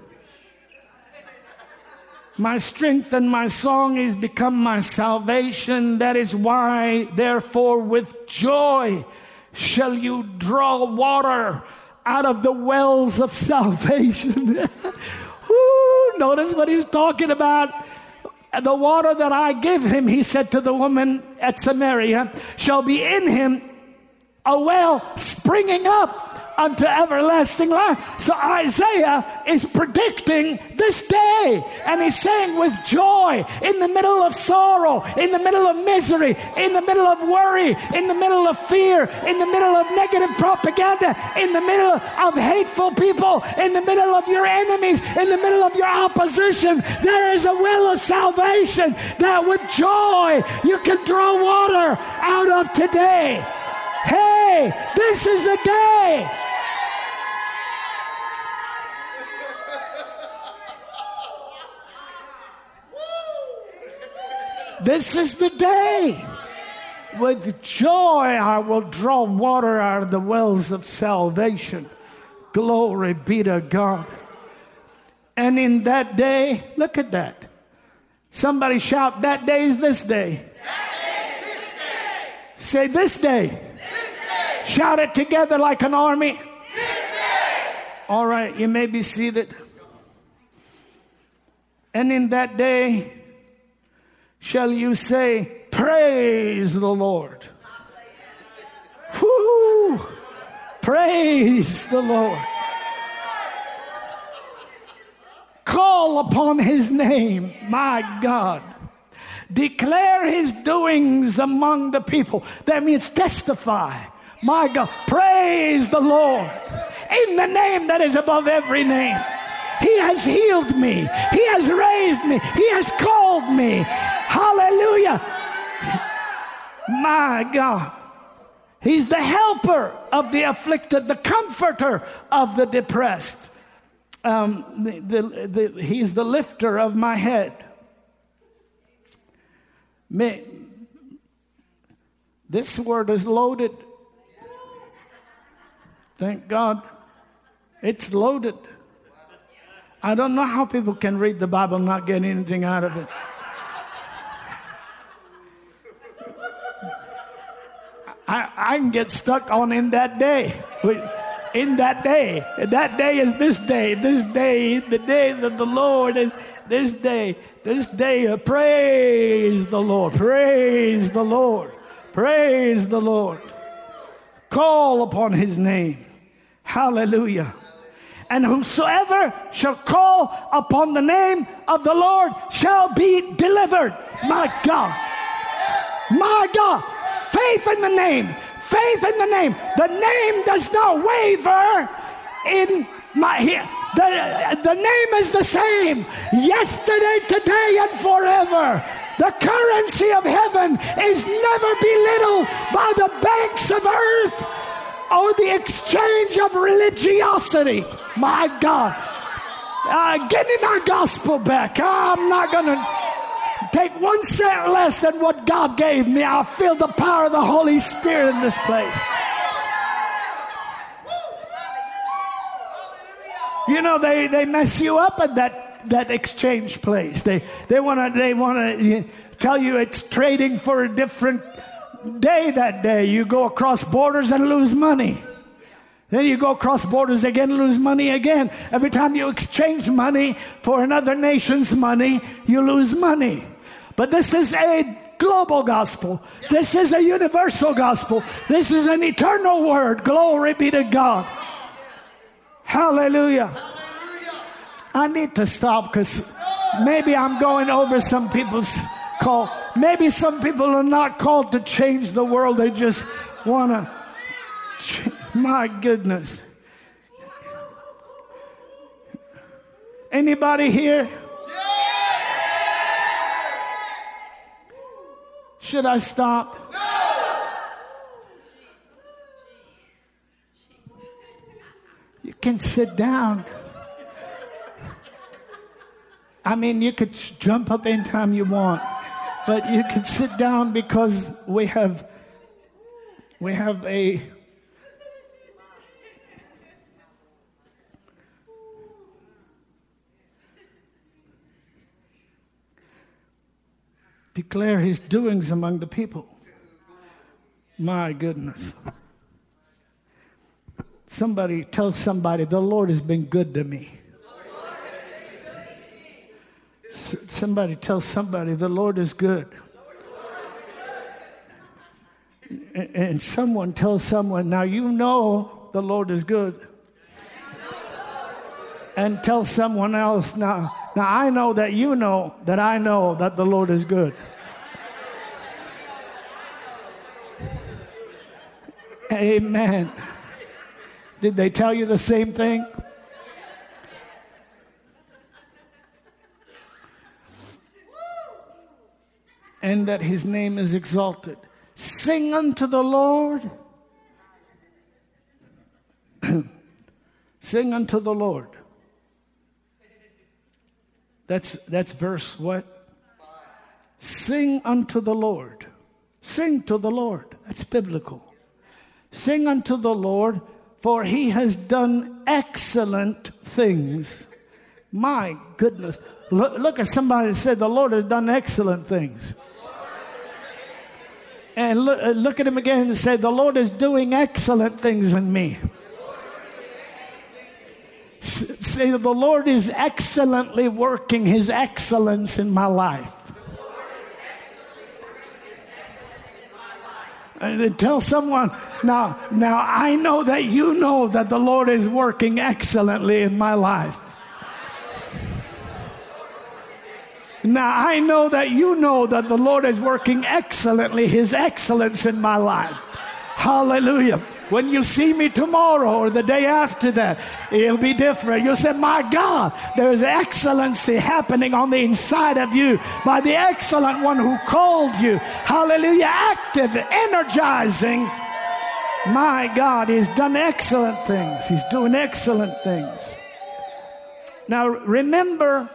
My strength and my song is become my salvation. That is why, therefore, with joy shall you draw water out of the wells of salvation. [LAUGHS] Ooh, notice what he's talking about. The water that I give him, he said to the woman at Samaria, shall be in him a well springing up unto everlasting life. So Isaiah is predicting this day, and he's saying with joy in the middle of sorrow, in the middle of misery, in the middle of worry, in the middle of fear, in the middle of negative propaganda, in the middle of hateful people, in the middle of your enemies, in the middle of your opposition, there is a will of salvation that with joy you can draw water out of today. Hey, this is the day. This is the day. With joy, I will draw water out of the wells of salvation. Glory be to God. And in that day, look at that. Somebody shout, That day is this day. This day. Say, This day. Shout it together like an army. All right, you may be seated. And in that day shall you say, Praise the Lord. Praise the Lord. Call upon his name, my God. Declare his doings among the people. That means testify. My God, praise the Lord in the name that is above every name. He has healed me. He has raised me. He has called me. Hallelujah. My God. He's the helper of the afflicted, the comforter of the depressed. Um, the, the, the, he's the lifter of my head. May, this word is loaded. Thank God. It's loaded. I don't know how people can read the Bible and not get anything out of it. I, I can get stuck on in that day. In that day. That day is this day. This day, the day that the Lord is this day. This day, uh, praise the Lord. Praise the Lord. Praise the Lord. Call upon his name. Hallelujah. And whosoever shall call upon the name of the Lord shall be delivered. My God. My God. Faith in the name. Faith in the name. The name does not waver in my here. The, the name is the same yesterday, today, and forever. The currency of heaven is never belittled by the banks of earth or the exchange of religiosity. My God. Uh, give me my gospel back. I'm not going to take one cent less than what God gave me. I feel the power of the Holy Spirit in this place. You know, they, they mess you up at that, that exchange place. They, they want to they wanna tell you it's trading for a different day that day. You go across borders and lose money. Then you go across borders again, lose money again. Every time you exchange money for another nation's money, you lose money. But this is a global gospel. This is a universal gospel. This is an eternal word. Glory be to God. Hallelujah. I need to stop because maybe I'm going over some people's call. Maybe some people are not called to change the world, they just want to. My goodness. Anybody here? Should I stop? You can sit down. I mean, you could jump up anytime you want, but you could sit down because we have we have a declare his doings among the people. My goodness. Somebody tell somebody, the Lord has been good to me. Somebody tell somebody, the Lord is good. And- someone tells someone, now you know the Lord is good. And tell someone else, now, now I know that you know that I know that the Lord is good. Amen. Did they tell you the same thing? That his name is exalted. Sing unto the Lord. [CLEARS THROAT] Sing unto the Lord. That's, that's verse what? Sing unto the Lord. Sing to the Lord. That's biblical. Sing unto the Lord, for he has done excellent things. My goodness. Look, look at somebody said, The Lord has done excellent things. And look, uh, look at him again and say, The Lord is doing excellent things in me. Say, The Lord is excellently working his excellence in my life. And tell someone, now, now I know that you know that the Lord is working excellently in my life. Now I know that you know that the Lord is working excellently, His excellence in my life. Hallelujah. When you see me tomorrow or the day after that, it'll be different. You'll say, My God, there's excellency happening on the inside of you by the excellent one who called you. Hallelujah. Active, energizing. My God, He's done excellent things. He's doing excellent things. Now, remember,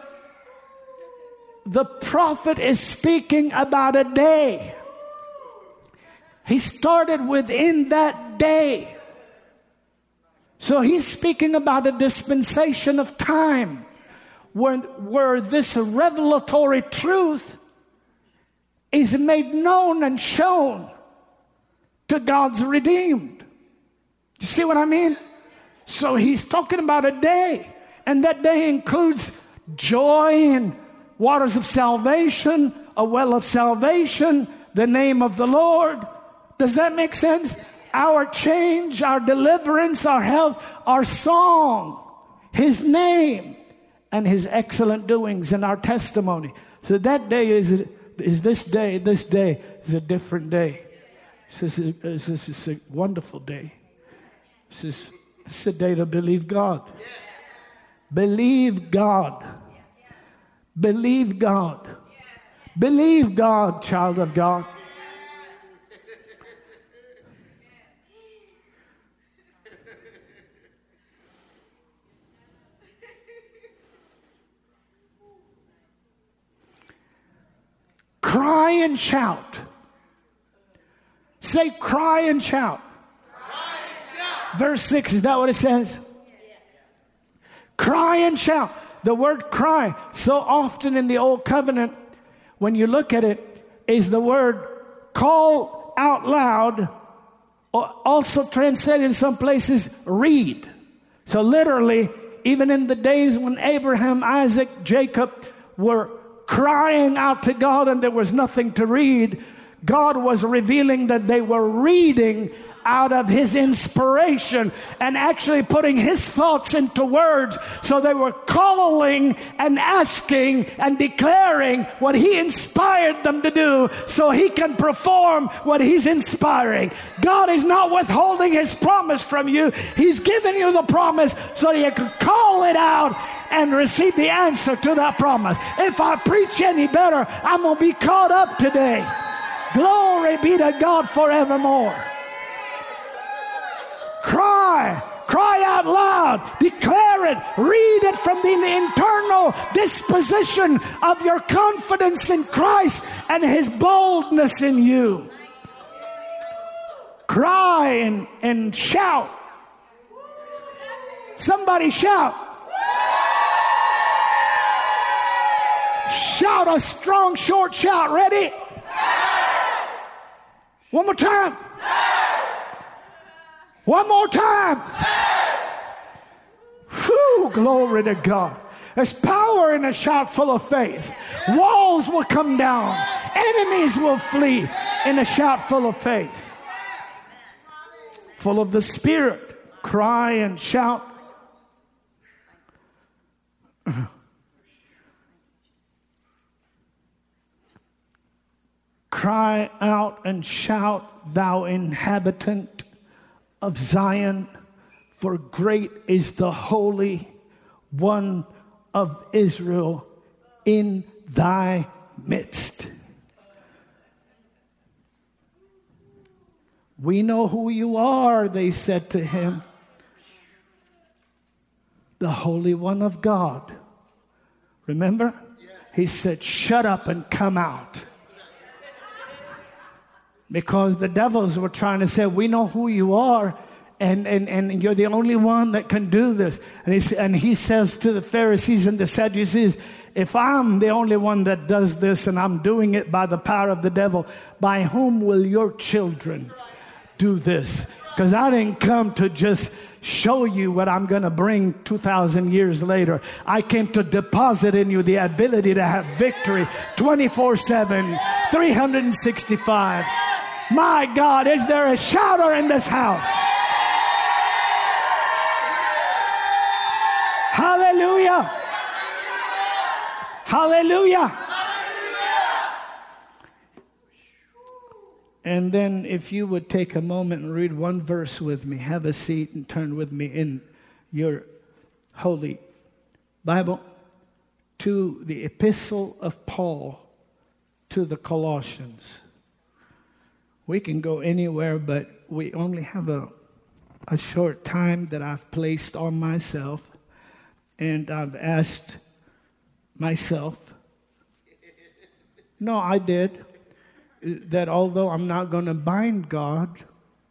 the prophet is speaking about a day. He started within that day. So he's speaking about a dispensation of time where, where this revelatory truth is made known and shown to God's redeemed. You see what I mean? So he's talking about a day, and that day includes joy and waters of salvation, a well of salvation, the name of the Lord. Does that make sense? Our change, our deliverance, our health, our song, His name, and His excellent doings and our testimony. So that day is, is this day, this day is a different day. This is a, this is a wonderful day. This is, this is a day to believe God. Believe God. Believe God. Believe God, child of God. Cry and shout. Say, cry and shout. Verse 6, is that what it says? Cry and shout. The word cry, so often in the Old Covenant, when you look at it, is the word call out loud, or also translated in some places, read. So literally, even in the days when Abraham, Isaac, Jacob were crying out to God and there was nothing to read, God was revealing that they were reading out of his inspiration and actually putting his thoughts into words. So they were calling and asking and declaring what he inspired them to do so he can perform what he's inspiring. God is not withholding his promise from you, he's given you the promise so you can call it out and receive the answer to that promise. If I preach any better, I'm going to be caught up today. Glory be to God forevermore. Cry. Cry out loud, declare it, read it from the internal disposition of your confidence in Christ and His boldness in you. Cry and, and shout. Somebody shout. Shout a strong, short shout. Ready? One more time. One more time. Whew, glory to God. There's power in a shout full of faith. Walls will come down, enemies will flee in a shout full of faith. Full of the Spirit. Cry and shout. Cry out and shout, thou inhabitant of Zion, for great is the Holy One of Israel in thy midst. We know who you are, they said to him. The Holy One of God. Remember? He said, Shut up and come out because the devils were trying to say, We know who you are. And, and, and you're the only one that can do this. And he, and he says to the Pharisees and the Sadducees, If I'm the only one that does this and I'm doing it by the power of the devil, by whom will your children do this? Because I didn't come to just show you what I'm going to bring 2,000 years later. I came to deposit in you the ability to have victory 24 7, 365. My God, is there a shouter in this house? Hallelujah. Hallelujah. And then, if you would take a moment and read one verse with me, have a seat and turn with me in your holy Bible to the epistle of Paul to the Colossians. We can go anywhere, but we only have a, a short time that I've placed on myself. And I've asked myself, no, I did, that although I'm not going to bind God,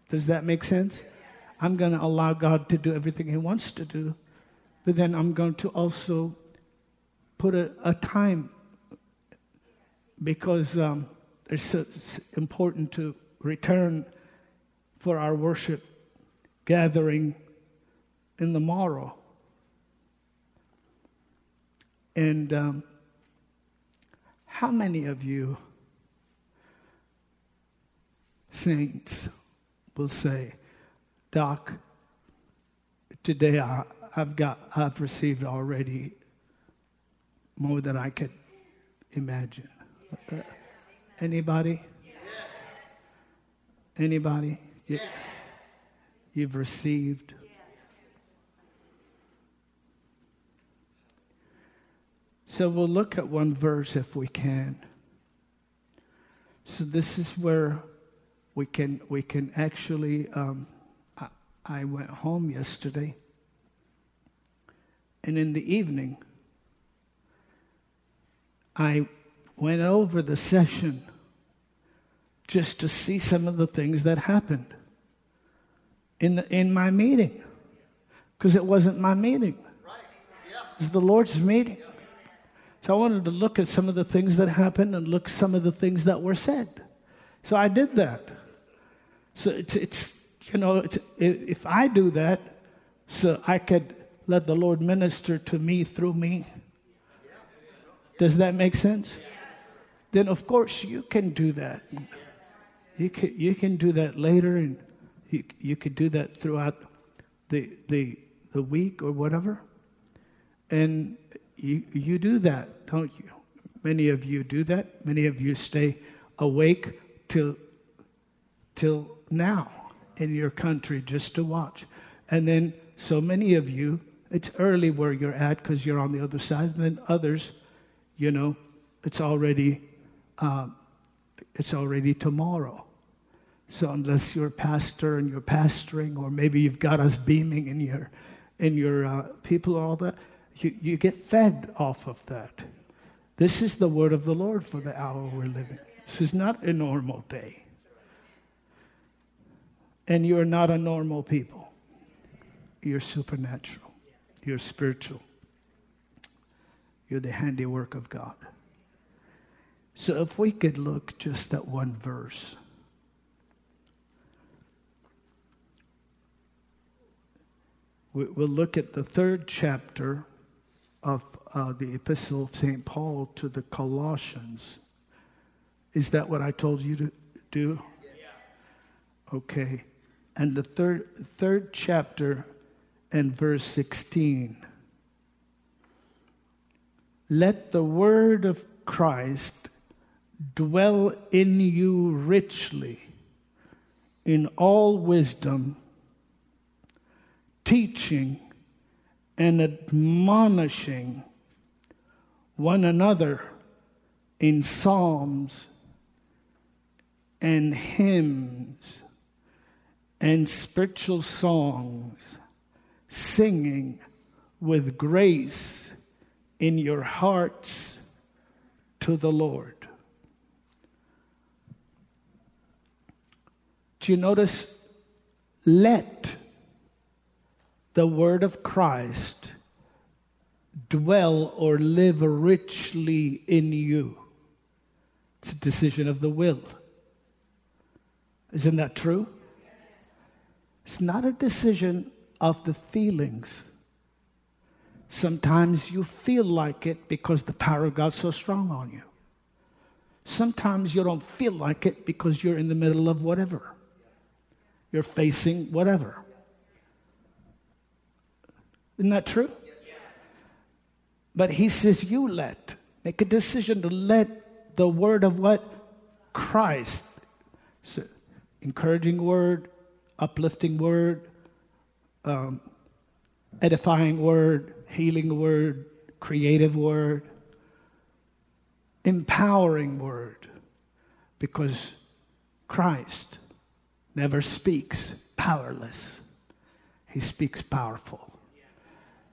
does that make sense? I'm going to allow God to do everything He wants to do, but then I'm going to also put a, a time because um, it's, it's important to return for our worship gathering in the morrow. And um, how many of you saints will say, Doc, today I, have got, I've received already more than I could imagine. Uh, anybody? Anybody? You, you've received. So we'll look at one verse if we can. So this is where we can we can actually. Um, I, I went home yesterday, and in the evening, I went over the session just to see some of the things that happened in, the, in my meeting. Because it wasn't my meeting, it was the Lord's meeting. So I wanted to look at some of the things that happened and look some of the things that were said. So I did that. So it's, it's you know, it's, if I do that, so I could let the Lord minister to me through me. Does that make sense? Then, of course, you can do that. You can, you can do that later and You, you could do that throughout the, the, the week or whatever. And you, you do that, don't you? Many of you do that. Many of you stay awake till, till now in your country just to watch. And then so many of you, it's early where you're at because you're on the other side. And then others, you know, it's already, um, it's already tomorrow. So unless you're a pastor and you're pastoring, or maybe you've got us beaming in your, in your uh, people, all that, you, you get fed off of that. This is the word of the Lord for the hour we're living. This is not a normal day. And you're not a normal people. You're supernatural. You're spiritual. You're the handiwork of God. So if we could look just at one verse. We'll look at the third chapter of uh, the Epistle of St. Paul to the Colossians. Is that what I told you to do? Yeah. Okay. And the third, third chapter and verse 16. Let the word of Christ dwell in you richly in all wisdom, teaching and admonishing one another in psalms and hymns and spiritual songs, singing with grace in your hearts to the Lord. Do you notice? Let the word of Christ dwell or live richly in you. It's a decision of the will. Isn't that true? It's not a decision of the feelings. Sometimes you feel like it because the power of God's so strong on you. Sometimes you don't feel like it because you're in the middle of whatever. You're facing whatever. Isn't that true? But he says, You let. Make a decision to let the word of what? Christ. So, encouraging word, uplifting word, um, edifying word, healing word, creative word, empowering word. Because Christ never speaks powerless, he speaks powerful.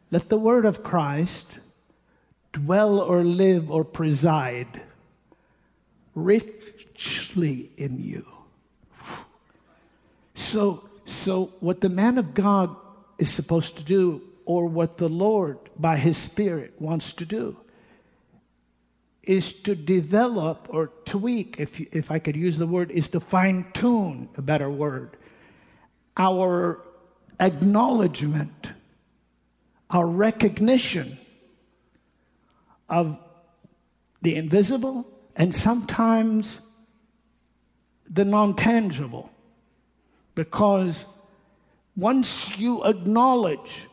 Let the word of Christ dwell or live or preside richly in you. So, so what the man of God is supposed to do, or what the Lord by his Spirit wants to do, is to develop or tweak, if, you, if I could use the word, is to fine tune, a better word, our acknowledgement our recognition of the invisible and sometimes the non tangible. Because once you acknowledge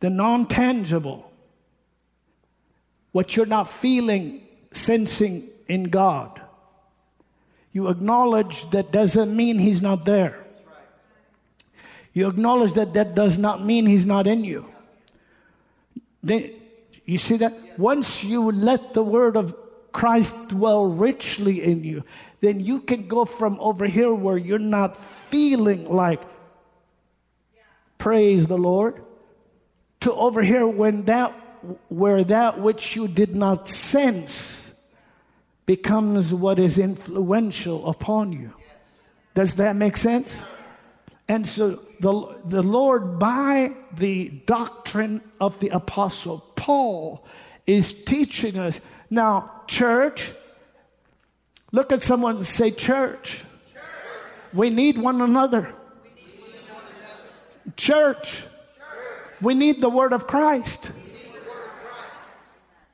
the non tangible, what you're not feeling, sensing in God, you acknowledge that doesn't mean He's not there. You acknowledge that that does not mean He's not in you. Then, you see that? Once you let the word of Christ dwell richly in you, then you can go from over here where you're not feeling like praise the Lord to over here when that where that which you did not sense becomes what is influential upon you. Does that make sense? And so the, the Lord, by the doctrine of the Apostle Paul, is teaching us. Now, church, look at someone and say, Church, church. We, need one another. church. we need the word of Christ.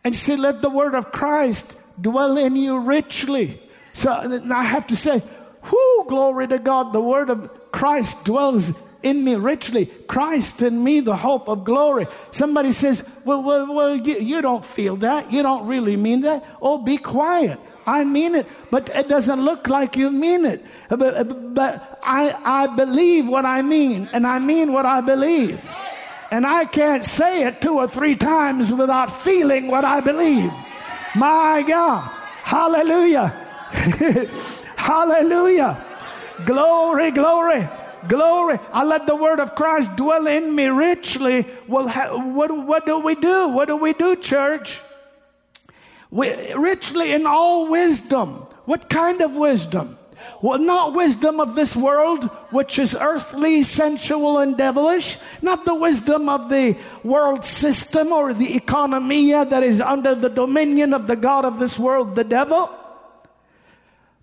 And say, let the word of Christ dwell in you richly. So I have to say, Whoo, glory to God. The word of Christ dwells in me richly. Christ in me, the hope of glory. Somebody says, Well, well, well you, you don't feel that. You don't really mean that. Oh, be quiet. I mean it, but it doesn't look like you mean it. Uh, but, uh, but I, I believe what I mean, and I mean what I believe. And I can't say it two or three times without feeling what I believe. My God. Hallelujah. [LAUGHS] Hallelujah. Glory, glory, glory. I let the word of Christ dwell in me richly. Well, what, what do we do? What do we do, church? We, richly in all wisdom. What kind of wisdom? Well, not wisdom of this world, which is earthly, sensual, and devilish. Not the wisdom of the world system or the economia that is under the dominion of the God of this world, the devil.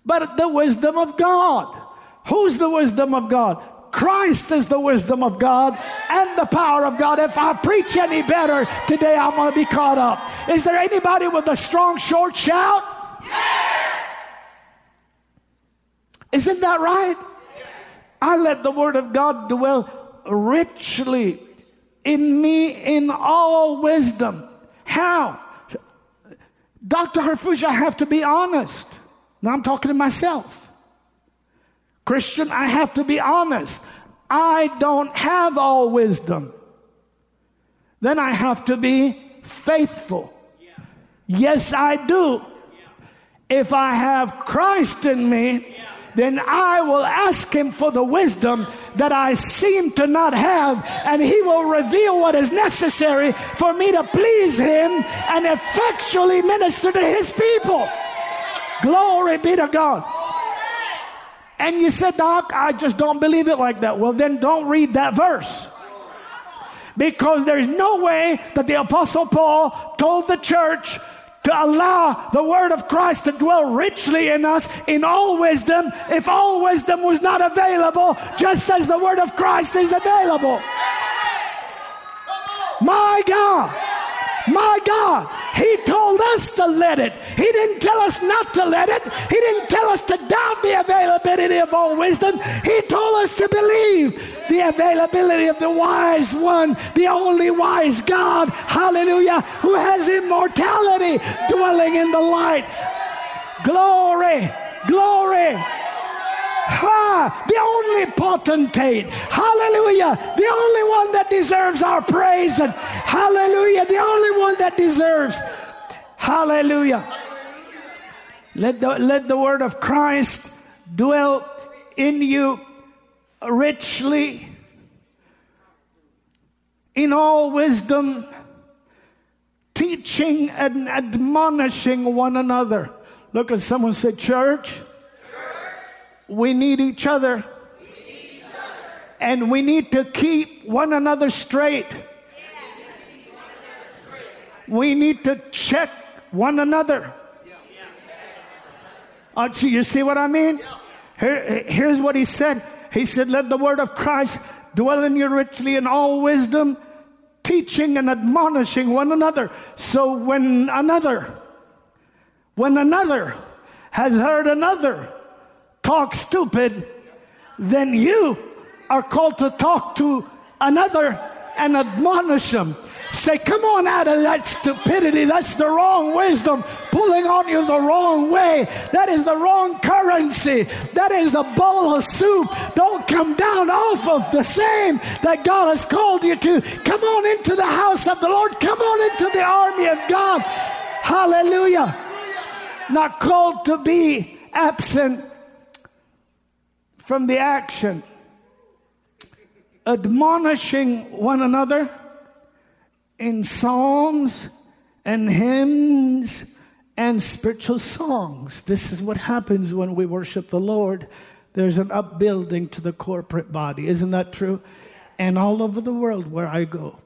But the wisdom of God. Who's the wisdom of God? Christ is the wisdom of God and the power of God. If I preach any better today, I'm going to be caught up. Is there anybody with a strong, short shout? Yes. Isn't that right? I let the word of God dwell richly in me in all wisdom. How? Dr. Harfouche, I have to be honest. Now I'm talking to myself. Christian, I have to be honest. I don't have all wisdom. Then I have to be faithful. Yes, I do. If I have Christ in me, then I will ask him for the wisdom that I seem to not have, and he will reveal what is necessary for me to please him and effectually minister to his people. Glory be to God. And you said, Doc, I just don't believe it like that. Well, then don't read that verse. Because there's no way that the Apostle Paul told the church to allow the word of Christ to dwell richly in us in all wisdom if all wisdom was not available, just as the word of Christ is available. My God. My God, He told us to let it. He didn't tell us not to let it. He didn't tell us to doubt the availability of all wisdom. He told us to believe the availability of the wise one, the only wise God, hallelujah, who has immortality dwelling in the light. Glory, glory. Ha! The only potentate. Hallelujah. The only one that deserves our praise. And hallelujah. The only one that deserves. Hallelujah. Let the, let the word of Christ dwell in you richly in all wisdom, teaching and admonishing one another. Look at someone say, Church, we need each other. And we need to keep one another straight. We need to check one another. Uh, so you see what I mean? Here, here's what he said. He said, Let the word of Christ dwell in you richly in all wisdom, teaching and admonishing one another. So when another, when another has heard another, talk stupid, then you are called to talk to another and admonish them. Say, come on out of that stupidity. That's the wrong wisdom pulling on you the wrong way. That is the wrong currency. That is a bowl of soup. Don't come down off of the same that God has called you to. Come on into the house of the Lord. Come on into the army of God. Hallelujah. Not called to be absent from the action, admonishing one another in psalms and hymns and spiritual songs. This is what happens when we worship the Lord. There's an upbuilding to the corporate body. Isn't that true? And all over the world where I go,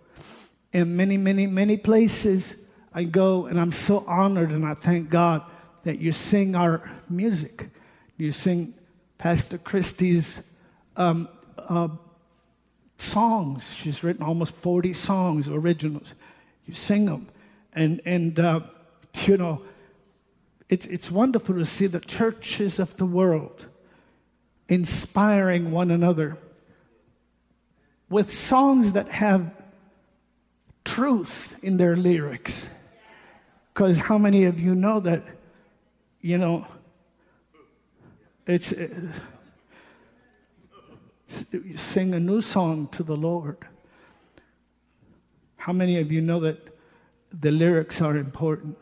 in many, many, many places I go, and I'm so honored and I thank God that you sing our music. You sing Pastor Christie's um, uh, songs. She's written almost 40 songs, originals. You sing them. And, and uh, you know, it's, it's wonderful to see the churches of the world inspiring one another with songs that have truth in their lyrics. Because how many of you know that, you know, it's uh, sing a new song to the Lord. How many of you know that the lyrics are important?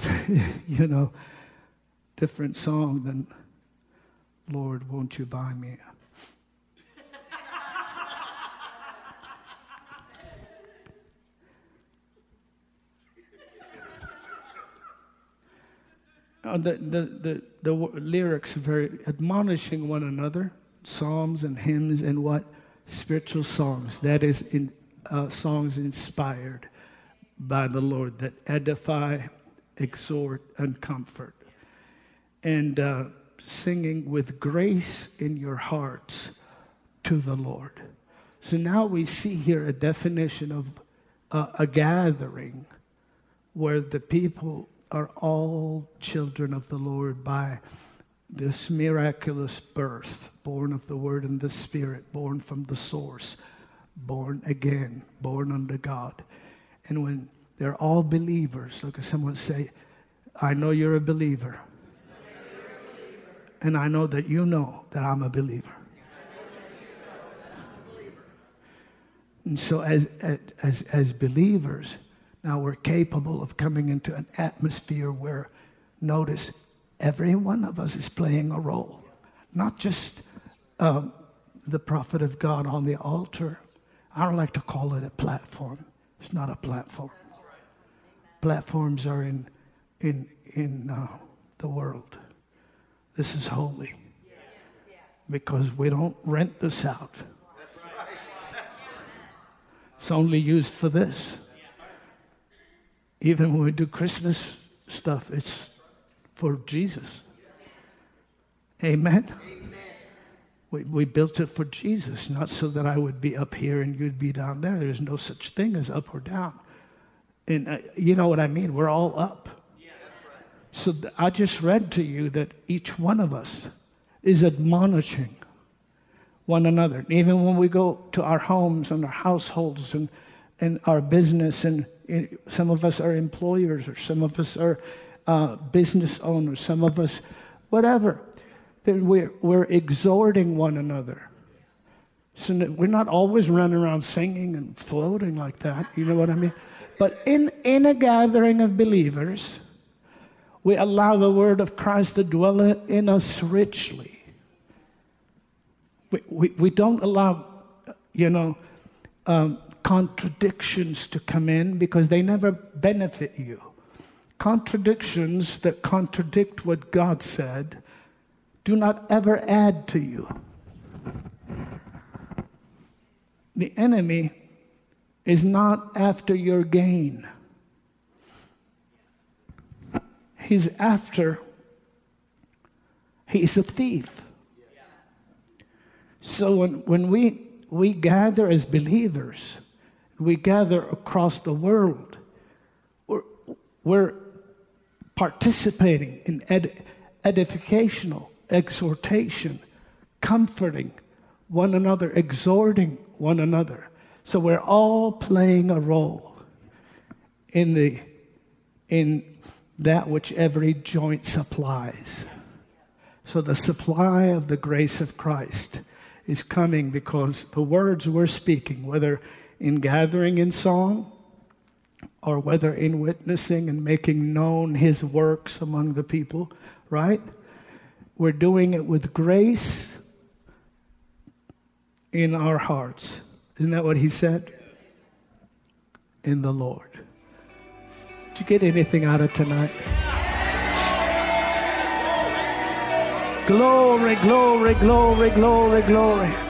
[LAUGHS] you know, different song than Lord, won't you buy me Uh, the, the, the, the lyrics are very admonishing one another, psalms and hymns and what? Spiritual songs. That is in, uh, songs inspired by the Lord that edify, exhort, and comfort. And uh, singing with grace in your hearts to the Lord. So now we see here a definition of uh, a gathering where the people are all children of the Lord by this miraculous birth, born of the Word and the Spirit, born from the source, born again, born under God. And when they're all believers, look at someone say, I know you're a believer. And I know that you know that I'm a believer. And so, as, as, as believers, now we're capable of coming into an atmosphere where, notice, every one of us is playing a role, not just um, the prophet of God on the altar. I don't like to call it a platform. It's not a platform. Platforms are in, in, in uh, the world. This is holy because we don't rent this out. It's only used for this. Even when we do Christmas stuff, it's for Jesus. Amen. Amen. We, we built it for Jesus, not so that I would be up here and you'd be down there. There's no such thing as up or down. And uh, you know what I mean? We're all up. So th- I just read to you that each one of us is admonishing one another. Even when we go to our homes and our households and, and our business and some of us are employers, or some of us are uh, business owners, some of us, whatever. Then we're, we're exhorting one another. So we're not always running around singing and floating like that, you know what I mean? But in, in a gathering of believers, we allow the word of Christ to dwell in us richly. We, we, we don't allow, you know, um, contradictions to come in because they never benefit you. Contradictions that contradict what God said do not ever add to you. The enemy is not after your gain. He's after, he's a thief. So when, when we, we gather as believers, we gather across the world. We're, we're participating in ed- edificational exhortation, comforting one another, exhorting one another. So we're all playing a role in the in that which every joint supplies. So the supply of the grace of Christ is coming because the words we're speaking, whether in gathering in song or whether in witnessing and making known his works among the people, right? We're doing it with grace in our hearts. Isn't that what he said? In the Lord. Did you get anything out of tonight? Glory, glory, glory, glory, glory.